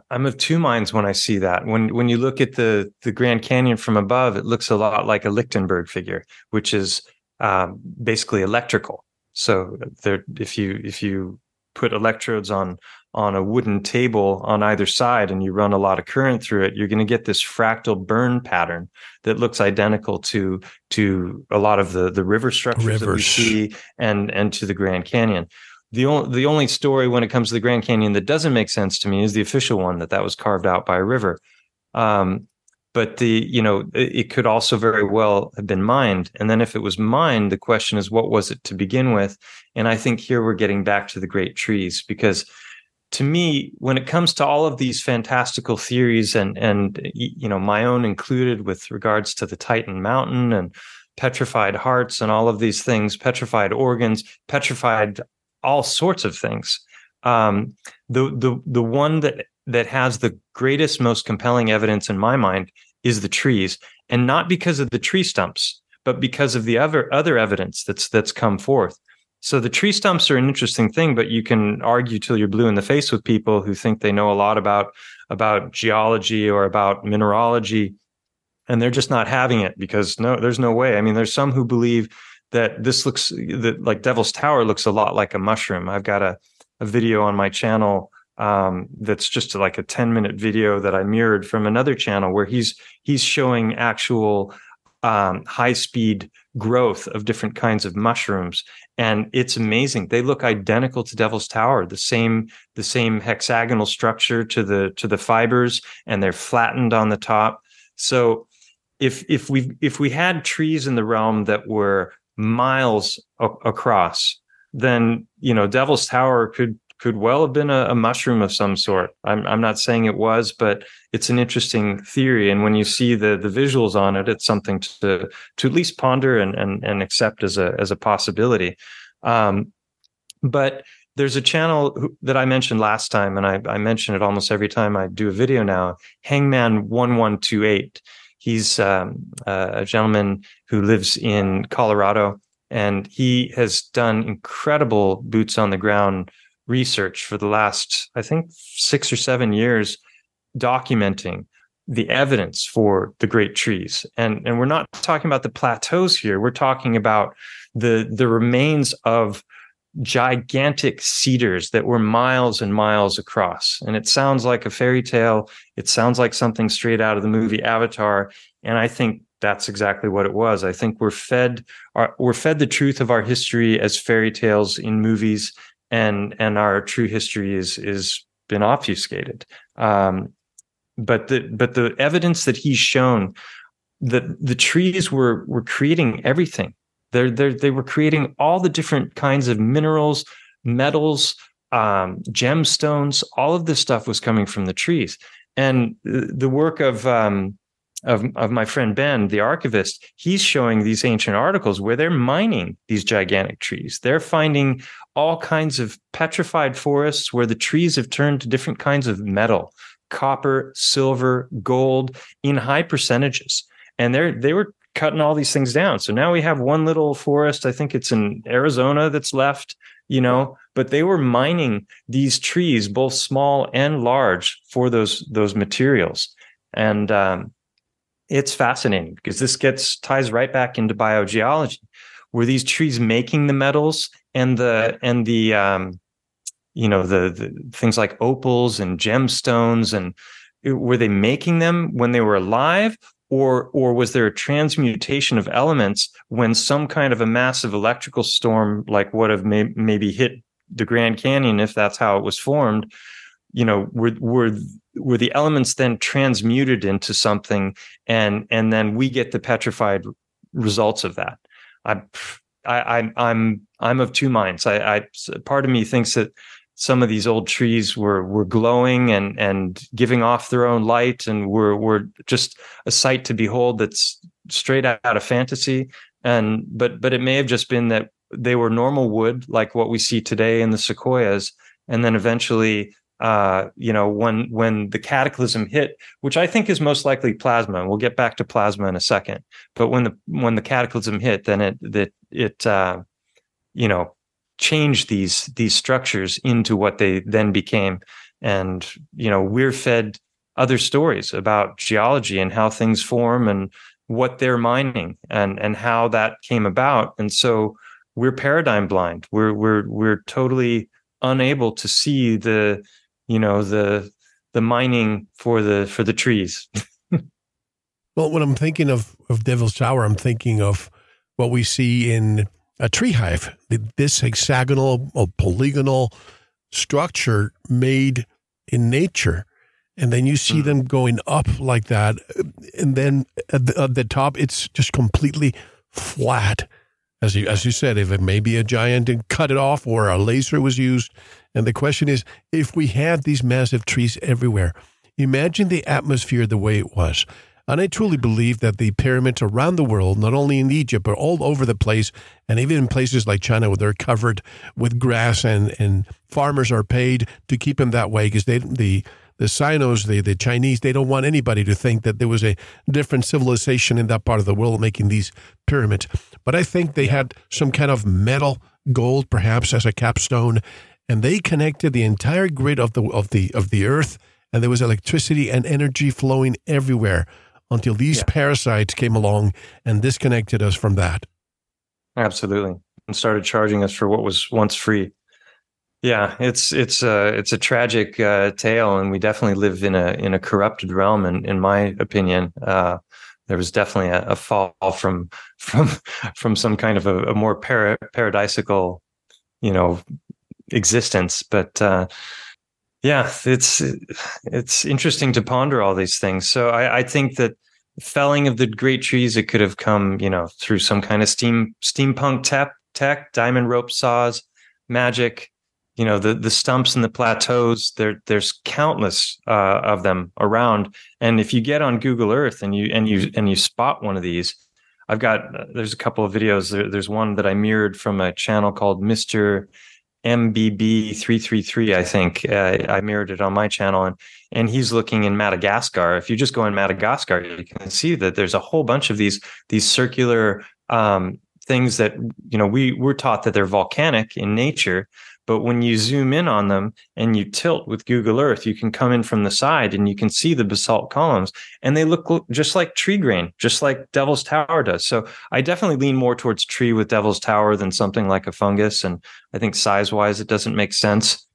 I'm of two minds when I see that. When when you look at the the Grand Canyon from above, it looks a lot like a Lichtenberg figure, which is um, basically electrical. So there, if you if you put electrodes on on a wooden table on either side and you run a lot of current through it, you're going to get this fractal burn pattern that looks identical to to a lot of the the river structures Rivers. that we see and and to the Grand Canyon the only the only story when it comes to the Grand Canyon that doesn't make sense to me is the official one that that was carved out by a river. Um, but the you know it, it, could also very well have been mined, and then if it was mined, the question is what was it to begin with? And I think here we're getting back to the great trees because to me, when it comes to all of these fantastical theories and and you know my own included with regards to the Titan Mountain and petrified hearts and all of these things, petrified organs, petrified all sorts of things. Um, the the the one that that has the greatest, most compelling evidence in my mind is the trees, and not because of the tree stumps, but because of the other other evidence that's that's come forth. So the tree stumps are an interesting thing, but you can argue till you're blue in the face with people who think they know a lot about about geology or about mineralogy, and they're just not having it because no, there's no way. I mean, there's some who believe that this looks that like Devil's Tower looks a lot like a mushroom. I've got a, a video on my channel um, that's just like a 10 minute video that I mirrored from another channel where he's he's showing actual um, high speed growth of different kinds of mushrooms and it's amazing. They look identical to devil's tower the same the same hexagonal structure to the to the fibers and they're flattened on the top. So if if we if we had trees in the realm that were miles a- across then you know devil's tower could could well have been a, a, mushroom of some sort. I'm, I'm not saying it was, but it's an interesting theory. And when you see the the visuals on it, it's something to to at least ponder and and, and accept as a as a possibility. Um, but there's a channel that I mentioned last time, and I, I mention it almost every time I do a video now. Hangman one one two eight. He's um, a gentleman who lives in Colorado, and he has done incredible boots on the ground research for the last, I think, six or seven years, documenting the evidence for the great trees. And, and we're not talking about the plateaus here. We're talking about the, the remains of gigantic cedars that were miles and miles across. And it sounds like a fairy tale. It sounds like something straight out of the movie Avatar. And I think that's exactly what it was. I think we're fed our, we're fed the truth of our history as fairy tales in movies and and our true history is is been obfuscated. Um, but the but the evidence that he's shown that the trees were were creating everything. They're, they're they were creating all the different kinds of minerals, metals, um, gemstones. All of this stuff was coming from the trees, and the work of um, of, of my friend Ben, the archivist, he's showing these ancient articles where they're mining these gigantic trees. They're finding all kinds of petrified forests where the trees have turned to different kinds of metal, copper, silver, gold in high percentages. And they're they were cutting all these things down. So now we have one little forest, I think it's in Arizona that's left, you know, but they were mining these trees, both small and large, for those those materials. And um, it's fascinating because this gets ties right back into biogeology. Were these trees making the metals and the and the um, you know the, the things like opals and gemstones and were they making them when they were alive or or was there a transmutation of elements when some kind of a massive electrical storm like would have may, maybe hit the Grand Canyon if that's how it was formed you know were were were the elements then transmuted into something and and then we get the petrified results of that. I i i'm i'm, I'm of two minds. I, I part of me thinks that some of these old trees were were glowing and and giving off their own light and were were just a sight to behold that's straight out of fantasy. And but but it may have just been that they were normal wood like what we see today in the sequoias and then eventually uh, you know, when when the cataclysm hit, which I think is most likely plasma, and we'll get back to plasma in a second. But when the when the cataclysm hit, then it that it uh, you know changed these these structures into what they then became, and you know we're fed other stories about geology and how things form and what they're mining and and how that came about, and so we're paradigm blind. We're we're we're totally unable to see the you know the the mining for the for the trees. well, when I'm thinking of of Devil's Tower, I'm thinking of what we see in a tree hive. This hexagonal or polygonal structure made in nature. And then you see mm. them going up like that. And then at the, at the top, it's just completely flat. As you, as you said, if it may be a giant and cut it off or a laser was used, and the question is if we had these massive trees everywhere, imagine the atmosphere the way it was. And I truly believe that the pyramids around the world, not only in Egypt, but all over the place, and even in places like China where they're covered with grass and, and farmers are paid to keep them that way because the the Sinos, the, the Chinese, they don't want anybody to think that there was a different civilization in that part of the world making these pyramids. But I think they had some kind of metal, gold perhaps as a capstone, and they connected the entire grid of the of the of the earth and there was electricity and energy flowing everywhere until these yeah. parasites came along and disconnected us from that. Absolutely. And started charging us for what was once free. Yeah it's it's a it's a tragic uh, tale and we definitely live in a in a corrupted realm in, in my opinion. Uh, there was definitely a, a fall from from from some kind of a, a more para, paradisical, you know, existence. But uh, yeah, it's it's interesting to ponder all these things. So I, I think that felling of the great trees it could have come you know through some kind of steam steampunk tech tech diamond rope saws magic you know the the stumps and the plateaus there there's countless uh, of them around. And if you get on google earth and you and you and you spot one of these i've got there's a couple of videos. There, there's one that i mirrored from a channel called mr mbb333 i think. Uh, i mirrored it on my channel and and he's looking in madagascar. If you just go in madagascar you can see that there's a whole bunch of these these circular um, things that you know we we're taught that they're volcanic in nature but when you zoom in on them and you tilt with Google Earth, you can come in from the side and you can see the basalt columns and they look just like tree grain, just like Devil's Tower does. So I definitely lean more towards tree with Devil's Tower than something like a fungus. And I think size wise, it doesn't make sense.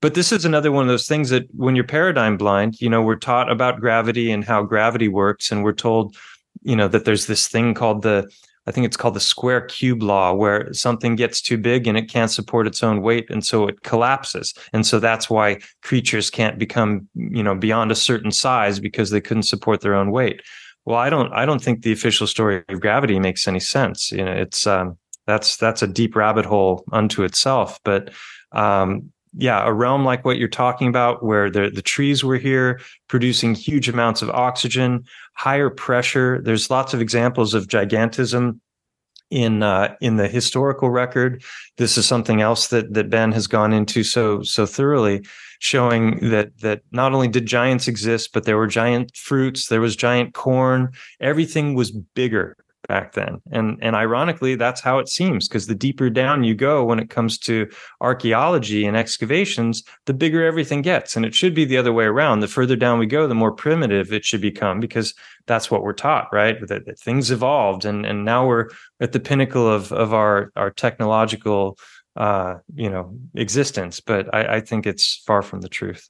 But this is another one of those things that when you're paradigm blind, you know, we're taught about gravity and how gravity works. And we're told, you know, that there's this thing called the I think it's called the square cube law, where something gets too big and it can't support its own weight, and so it collapses. And so that's why creatures can't become, you know, beyond a certain size because they couldn't support their own weight. Well, I don't, I don't think the official story of gravity makes any sense. You know, it's um, that's that's a deep rabbit hole unto itself. But um, yeah, a realm like what you're talking about, where the, the trees were here producing huge amounts of oxygen, higher pressure. There's lots of examples of gigantism in uh, in the historical record. This is something else that that Ben has gone into so so thoroughly, showing that that not only did giants exist, but there were giant fruits, there was giant corn. Everything was bigger back then. And and ironically, that's how it seems because the deeper down you go when it comes to archaeology and excavations, the bigger everything gets. And it should be the other way around. The further down we go, the more primitive it should become because that's what we're taught, right? That, that things evolved and and now we're at the pinnacle of of our our technological uh, you know, existence. But I, I think it's far from the truth.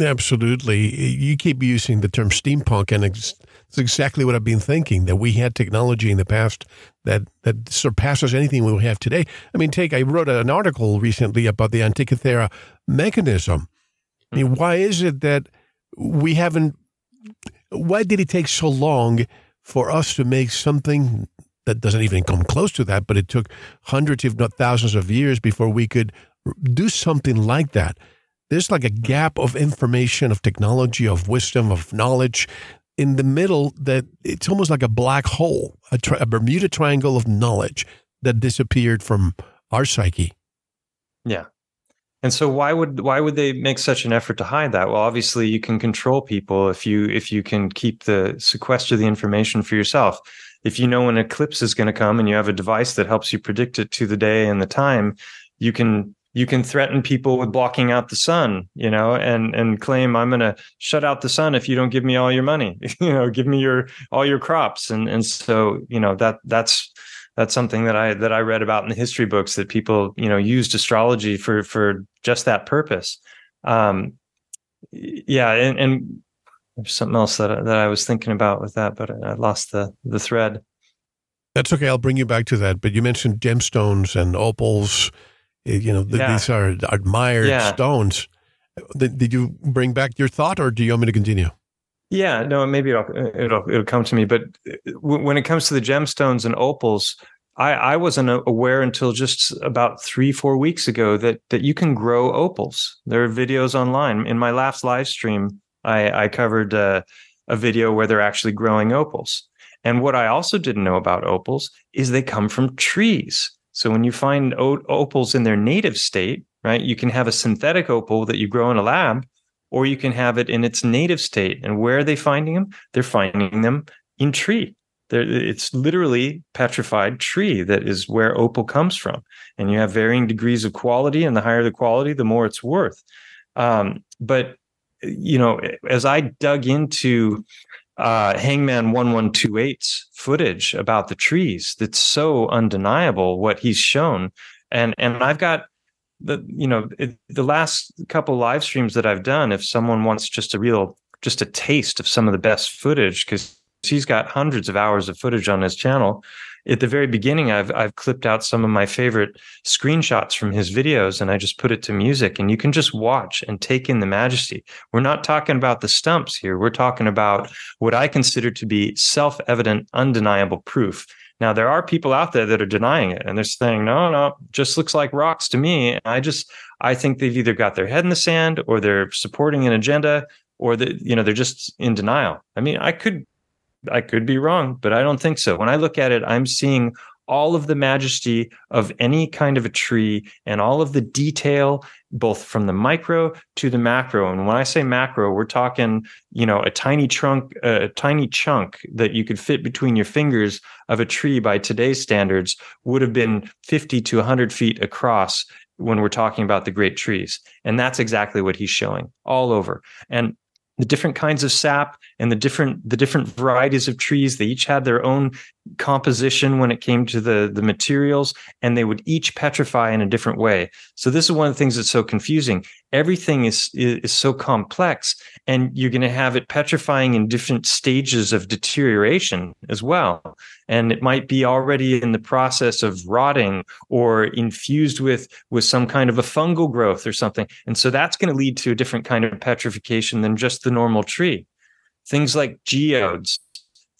Absolutely. You keep using the term steampunk, and it's, it's, exactly what I've been thinking that we had technology in the past that, that surpasses anything we have today. I mean, take, I wrote an article recently about the Antikythera mechanism. I mean, hmm. why is it that we haven't, why did it take so long for us to make something that doesn't even come close to that, but it took hundreds, if not thousands of years before we could do something like that? There's like a gap of information, of technology, of wisdom, of knowledge in the middle that it's almost like a black hole, a, tri- a Bermuda Triangle of knowledge that disappeared from our psyche. Yeah. And so why would why would they make such an effort to hide that? Well, obviously you can control people if you if you can keep the sequester the information for yourself. If you know when an eclipse is going to come and you have a device that helps you predict it to the day and the time, you can you can threaten people with blocking out the sun, you know, and and claim I'm going to shut out the sun if you don't give me all your money, you know, give me your all your crops, and and so you know that that's that's something that I that I read about in the history books that people you know used astrology for for just that purpose. Um, yeah, and, and there's something else that that I was thinking about with that, but I lost the the thread. That's okay. I'll bring you back to that. But you mentioned gemstones and opals you know, yeah. these are admired yeah. stones. Did you bring back your thought, or do you want me to continue? Yeah, no, maybe it'll it'll, it'll come to me. But eh, when it comes to the gemstones and opals, I, I wasn't aware until just about three, four weeks ago that that you can grow opals. There are videos online. In my last live stream, I, I covered uh, a video where they're actually growing opals. And what I also didn't know about opals is they come from trees. So when you find opals in their native state, right, you can have a synthetic opal that you grow in a lab, or you can have it in its native state. And where are they finding them? They're finding them in tree. They're, it's literally petrified tree that is where opal comes from. And you have varying degrees of quality, and the higher the quality, the more it's worth. Um, but you know, as I dug into uh, Hangman 1128's footage about the trees that's so undeniable what he's shown. And and I've got the you know it, the last couple live streams that I've done. If someone wants just a real just a taste of some of the best footage, because he's got hundreds of hours of footage on his channel at the very beginning i've i've clipped out some of my favorite screenshots from his videos and i just put it to music and you can just watch and take in the majesty. We're not talking about the stumps here. We're talking about what i consider to be self-evident undeniable proof. Now there are people out there that are denying it and they're saying no no just looks like rocks to me. And i just i think they've either got their head in the sand or they're supporting an agenda or that you know they're just in denial. I mean i could I could be wrong, but I don't think so. When I look at it, I'm seeing all of the majesty of any kind of a tree and all of the detail both from the micro to the macro. And when i say macro we're talking you know a tiny trunk a tiny chunk that you could fit between your fingers of a tree by today's standards would have been 50 to 100 feet across when we're talking about the great trees. And that's exactly what he's showing all over. And the different kinds of sap and the different the different varieties of trees they each had their own composition when it came to the the materials and they would each petrify in a different way. So this is one of the things that's so confusing. Everything is is so complex and you're going to have it petrifying in different stages of deterioration as well. And it might be already in the process of rotting or infused with with some kind of a fungal growth or something. And so that's going to lead to a different kind of petrification than just the normal tree. Things like geodes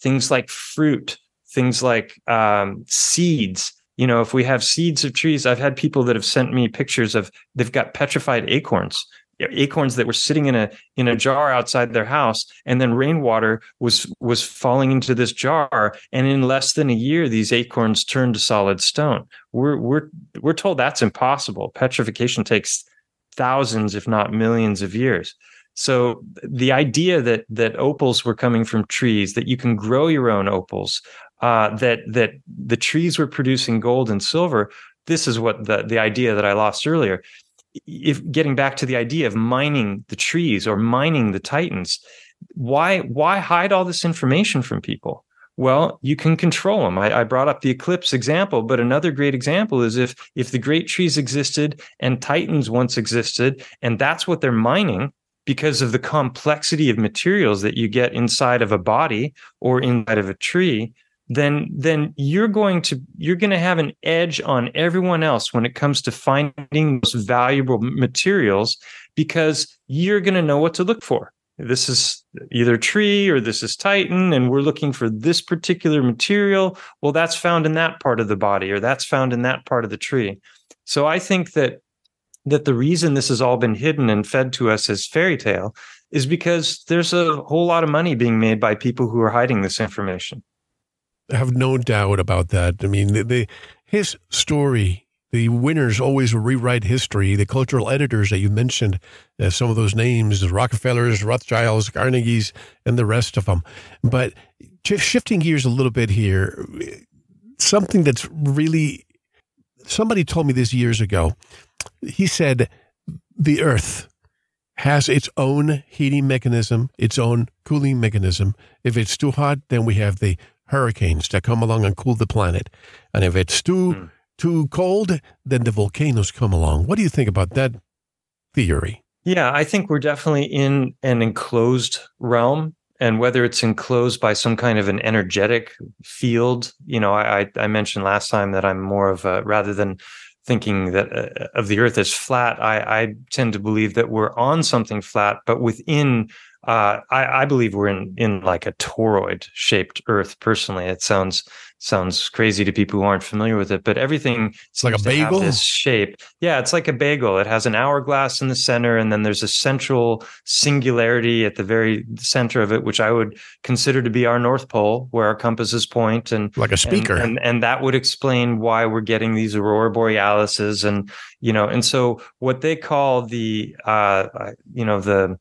things like fruit things like um, seeds you know, if we have seeds of trees, I've had people that have sent me pictures of they've got petrified acorns, acorns that were sitting in a in a jar outside their house, and then rainwater was was falling into this jar, and in less than a year, these acorns turned to solid stone. We're we're we're told that's impossible. Petrification takes thousands, if not millions, of years. So the idea that that opals were coming from trees, that you can grow your own opals, uh, that that the trees were producing gold and silver. This is what the the idea that I lost earlier. If getting back to the idea of mining the trees or mining the titans, why why hide all this information from people? Well, you can control them. I, I, brought up the eclipse example, but another great example is if if the great trees existed and titans once existed, and that's what they're mining because of the complexity of materials that you get inside of a body or inside of a tree, then then you're going to you're going to have an edge on everyone else when it comes to finding those valuable materials because you're going to know what to look for. This is either tree or this is titan and we're looking for this particular material. Well that's found in that part of the body or that's found in that part of the tree. So i think that that the reason this has all been hidden and fed to us as fairy tale is because there's a whole lot of money being made by people who are hiding this information have no doubt about that. I mean, the, the, his story, the winners always rewrite history. The cultural editors that you mentioned, uh, some of those names, Rockefellers, Rothschilds, Carnegies, and the rest of them. But just shifting gears a little bit here, something that's really, somebody told me this years ago. He said, the earth has its own heating mechanism, its own cooling mechanism. If it's too hot, then we have the hurricanes that come along and cool the planet. And if it's too mm. too cold, then the volcanoes come along. What do you think about that theory? Yeah, I think we're definitely in an enclosed realm. And whether it's enclosed by some kind of an energetic field, you know, I, I mentioned last time that I'm more of a rather than thinking that uh, of the earth as flat, I, I tend to believe that we're on something flat, but within uh, I, I, believe we're in in like a toroid shaped Earth. Personally, it sounds sounds crazy to people who aren't familiar with it, but everything it's like a bagel. this shape, yeah, it's like a bagel. It has an hourglass in the center, and then there's a central singularity at the very center of it, which I would consider to be our North Pole, where our compasses point, and like a speaker, and and, and that would explain why we're getting these aurora borealises, and you know, and so what they call the uh, you know the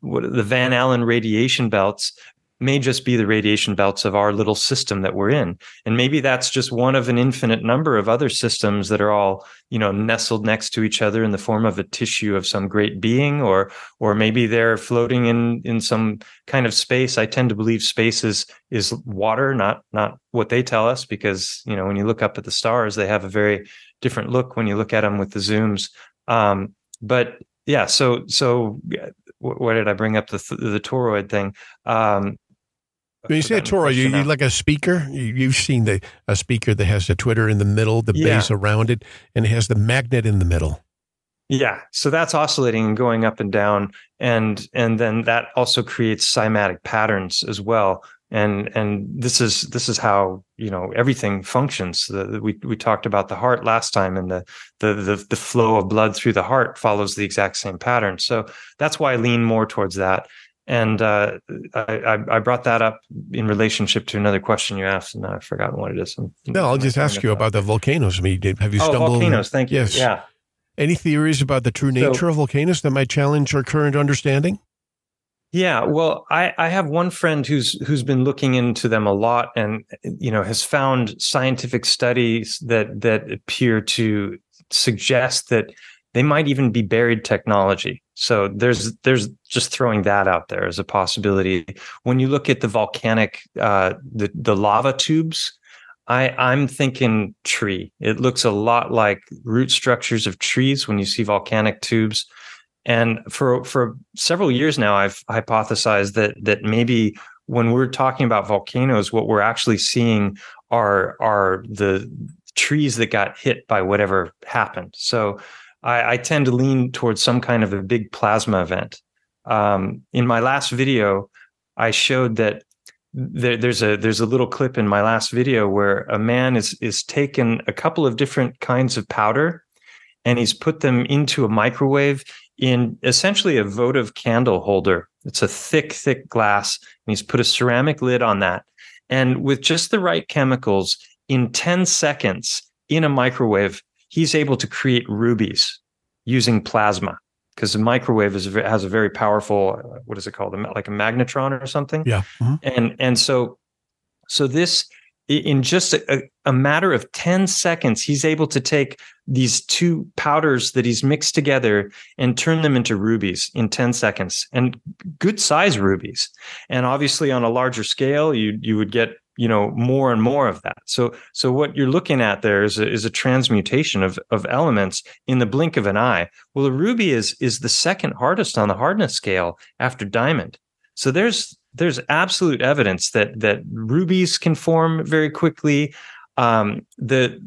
what the Van Allen radiation belts may just be the radiation belts of our little system that we're in. And maybe that's just one of an infinite number of other systems that are all you know nestled next to each other in the form of a tissue of some great being or or maybe they're floating in in some kind of space. I tend to believe space is is water not not what they tell us because you know when you look up at the stars they have a very different look when you look at them with the zooms. Um, but yeah so so where did I bring up the the toroid thing? Um, When you say a toroid, you, you like a speaker. You, have seen the a speaker that has the tweeter in the middle, the yeah. bass around it, and it has the magnet in the middle. Yeah, so that's oscillating and going up and down, and and then that also creates cymatic patterns as well. And and this is this is how you know everything functions. The, we we talked about the heart last time, and the, the the the flow of blood through the heart follows the exact same pattern. So that's why I lean more towards that. And uh, I, I brought that up in relationship to another question you asked, and I've forgotten what it is. I'm, no, I'll just ask you about the volcanoes. I mean, have you oh, stumbled? volcanoes. Thank you. Yes. Yeah. Any theories about the true nature so, of volcanoes that might challenge our current understanding? Yeah, well, I, I have one friend who's who's been looking into them a lot, and you know has found scientific studies that that appear to suggest that they might even be buried technology. So there's there's just throwing that out there as a possibility. When you look at the volcanic uh, the the lava tubes, I I'm thinking tree. It looks a lot like root structures of trees when you see volcanic tubes. And for for several years now, I've hypothesized that that maybe when we're talking about volcanoes, what we're actually seeing are are the trees that got hit by whatever happened. So I, I tend to lean towards some kind of a big plasma event. Um, in my last video, I showed that there, there's a there's a little clip in my last video where a man is is taken a couple of different kinds of powder and he's put them into a microwave in essentially a votive candle holder. It's a thick, thick glass, and he's put a ceramic lid on that. And with just the right chemicals, in 10 seconds in a microwave, he's able to create rubies using plasma because the microwave is has a very powerful what is it called like a magnetron or something yeah mm-hmm. and and so so this in just a, a, matter of 10 seconds he's able to take these two powders that he's mixed together and turn them into rubies in 10 seconds and good size rubies. And obviously on a larger scale you you would get you know more and more of that. So so what you're looking at there is a, is a transmutation of of elements in the blink of an eye. Well a ruby is is the second hardest on the hardness scale after diamond. So there's there's absolute evidence that that rubies can form very quickly. Um, the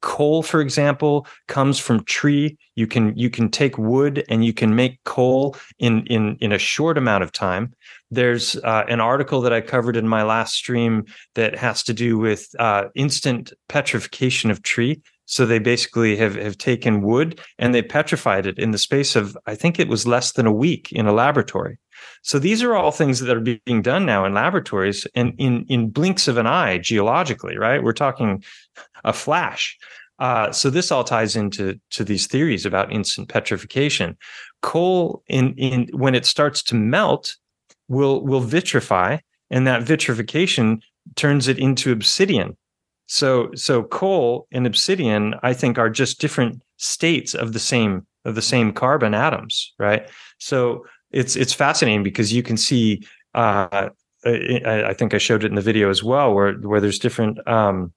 coal for example comes from tree. You can you can take wood and you can make coal in in in a short amount of time. There's uh, an article that i covered in my last stream that has to do with uh, instant petrification of tree so they basically have have taken wood and they petrified it in the space of i think it was less than a week in a laboratory so these are all things that are being done now in laboratories and in in blinks of an eye geologically right we're talking a flash. Uh, so this all ties into to these theories about instant petrification. Coal, in in when it starts to melt, will will vitrify, and that vitrification turns it into obsidian. So so coal and obsidian, I think, are just different states of the same of the same carbon atoms, right? So it's it's fascinating because you can see. Uh, I, I think I showed it in the video as well, where where there's different um,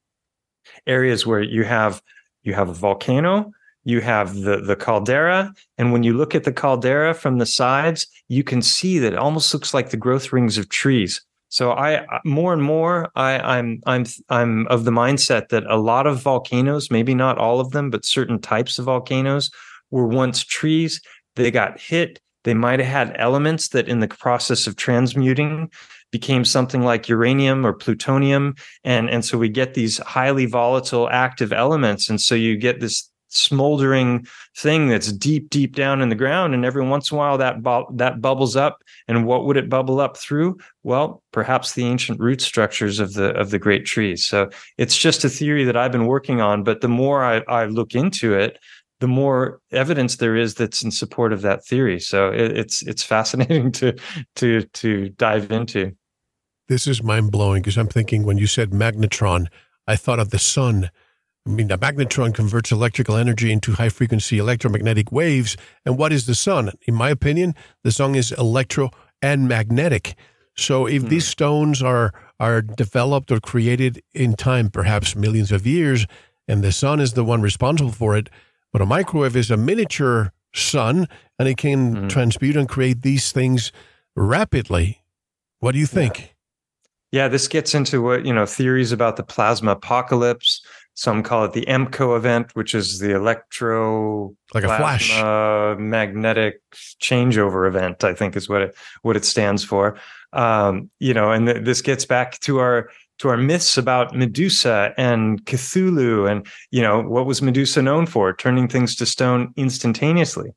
areas where you have you have a volcano you have the the caldera and when you look at the caldera from the sides you can see that it almost looks like the growth rings of trees so i more and more i i'm i'm i'm of the mindset that a lot of volcanoes maybe not all of them but certain types of volcanoes were once trees they got hit they might have had elements that in the process of transmuting became something like uranium or plutonium. And, and so we get these highly volatile active elements. And so you get this smoldering thing that's deep, deep down in the ground. And every once in a while that, bu- that bubbles up. And what would it bubble up through? Well, perhaps the ancient root structures of the, of the great trees. So it's just a theory that I've been working on. But the more I, I look into it, the more evidence there is that's in support of that theory. So it, it's it's fascinating to to to dive into. This is mind blowing because I'm thinking when you said magnetron, I thought of the sun. I mean, the magnetron converts electrical energy into high frequency electromagnetic waves. And what is the sun? In my opinion, the sun is electro and magnetic. So if hmm. these stones are are developed or created in time, perhaps millions of years, and the sun is the one responsible for it, but a microwave is a miniature sun and it can hmm. transmute and create these things rapidly. What do you think? Yeah. Yeah, this gets into what, you know, theories about the plasma apocalypse. Some call it the EMCO event, which is the electro like a flash magnetic changeover event. I think is what it what it stands for. Um, you know, and th- this gets back to our to our myths about Medusa and Cthulhu, and you know what was Medusa known for? Turning things to stone instantaneously.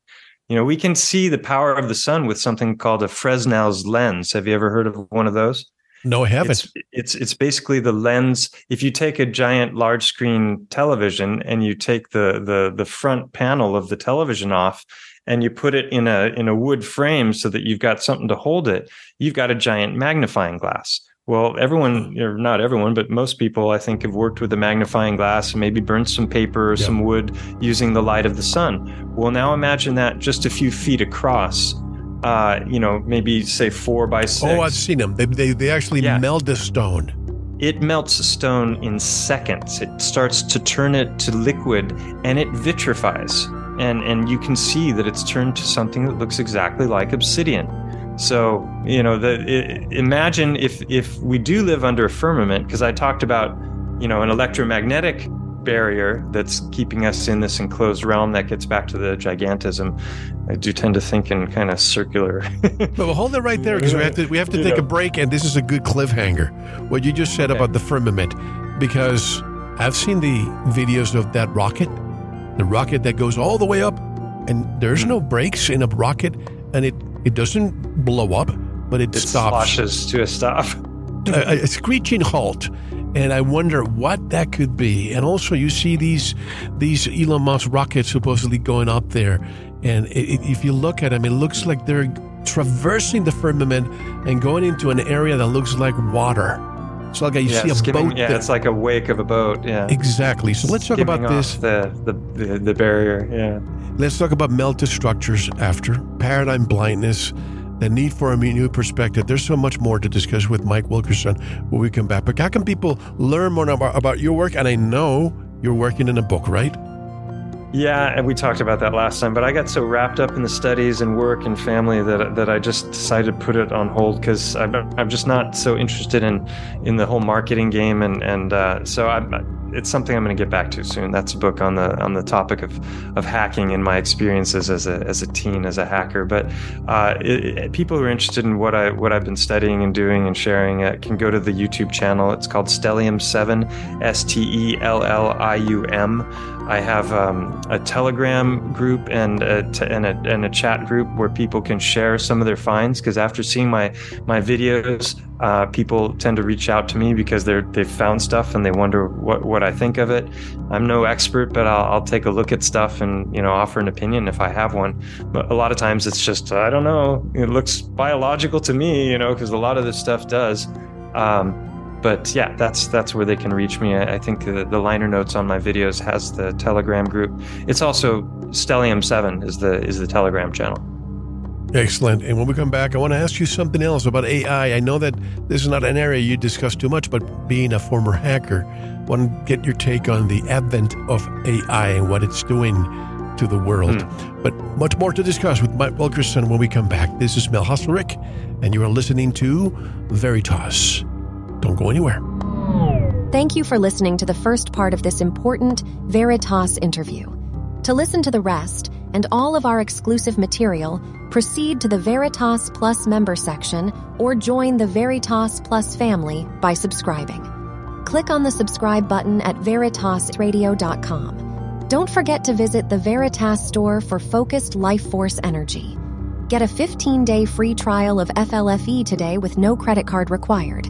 You know, we can see the power of the sun with something called a Fresnel's lens. Have you ever heard of one of those? No, I haven't. It's, it's, it's basically the lens. If you take a giant large screen television and you take the the the front panel of the television off and you put it in a in a wood frame so that you've got something to hold it, you've got a giant magnifying glass. Well, everyone, or not everyone, but most people, I think, have worked with a magnifying glass and maybe burnt some paper or yeah. some wood using the light of the sun. Well, now imagine that just a few feet across uh, you know, maybe say four by six. Oh, I've seen them. They they, they actually yeah. melt the stone. It melts a stone in seconds. It starts to turn it to liquid, and it vitrifies, and and you can see that it's turned to something that looks exactly like obsidian. So you know, the it, imagine if if we do live under a firmament, because I talked about you know an electromagnetic barrier that's keeping us in this enclosed realm that gets back to the gigantism. I do tend to think in kind of circular. but we'll hold it right there because we have to we have to take a break, and this is a good cliffhanger. What you just said okay. about the firmament, because I've seen the videos of that rocket, the rocket that goes all the way up, and there's no brakes in a rocket, and it it doesn't blow up, but it, it stops. Sloshes to a stop. a, a screeching halt and I wonder what that could be. And also, you see these these Elon Musk rockets supposedly going up there, and it, if you look at them, it looks like they're traversing the firmament and going into an area that looks like water. So like you yeah, see a skimming, boat. Yeah, it's like a wake of a boat. Yeah, exactly. So let's talk about this. The, the the the barrier. Yeah. Let's talk about melted structures after paradigm blindness the need for a new perspective. There's so much more to discuss with Mike Wilkerson when we come back. But how can people learn more about, your work? And I know you're working in a book, right? Yeah, and we talked about that last time, but I got so wrapped up in the studies and work and family that that I just decided to put it on hold because I'm, I'm just not so interested in in the whole marketing game and and uh, so I'm it's something I'm going to get back to soon. That's a book on the on the topic of of hacking and my experiences as a as a teen as a hacker. But uh, it, it, people who are interested in what I what I've been studying and doing and sharing uh, can go to the YouTube channel. It's called Stellium Seven, S T E L L I U M. I have um, a Telegram group and a, t- and, a, and a chat group where people can share some of their finds. Because after seeing my my videos, uh, people tend to reach out to me because they're they've found stuff and they wonder what what I think of it. I'm no expert, but I'll, I'll take a look at stuff and you know offer an opinion if I have one. But a lot of times it's just I don't know. It looks biological to me, you know, because a lot of this stuff does. Um, but yeah, that's that's where they can reach me. I, I think the, the, liner notes on my videos has the Telegram group. It's also Stellium Seven is the is the Telegram channel. Excellent. And when we come back, I want to ask you something else about AI. I know that this is not an area you discuss too much, but being a former hacker, I want to get your take on the advent of AI and what it's doing to the world. Mm. But much more to discuss with Mike Wilkerson when we come back. This is Mel Hostelrick, and you are listening to Veritas. Don't go anywhere. Thank you for listening to the first part of this important Veritas interview. To listen to the rest and all of our exclusive material, proceed to the Veritas Plus member section or join the Veritas Plus family by subscribing. Click on the subscribe button at veritasradio.com. Don't forget to visit the Veritas store for focused life force energy. Get a 15 day free trial of FLFE today with no credit card required.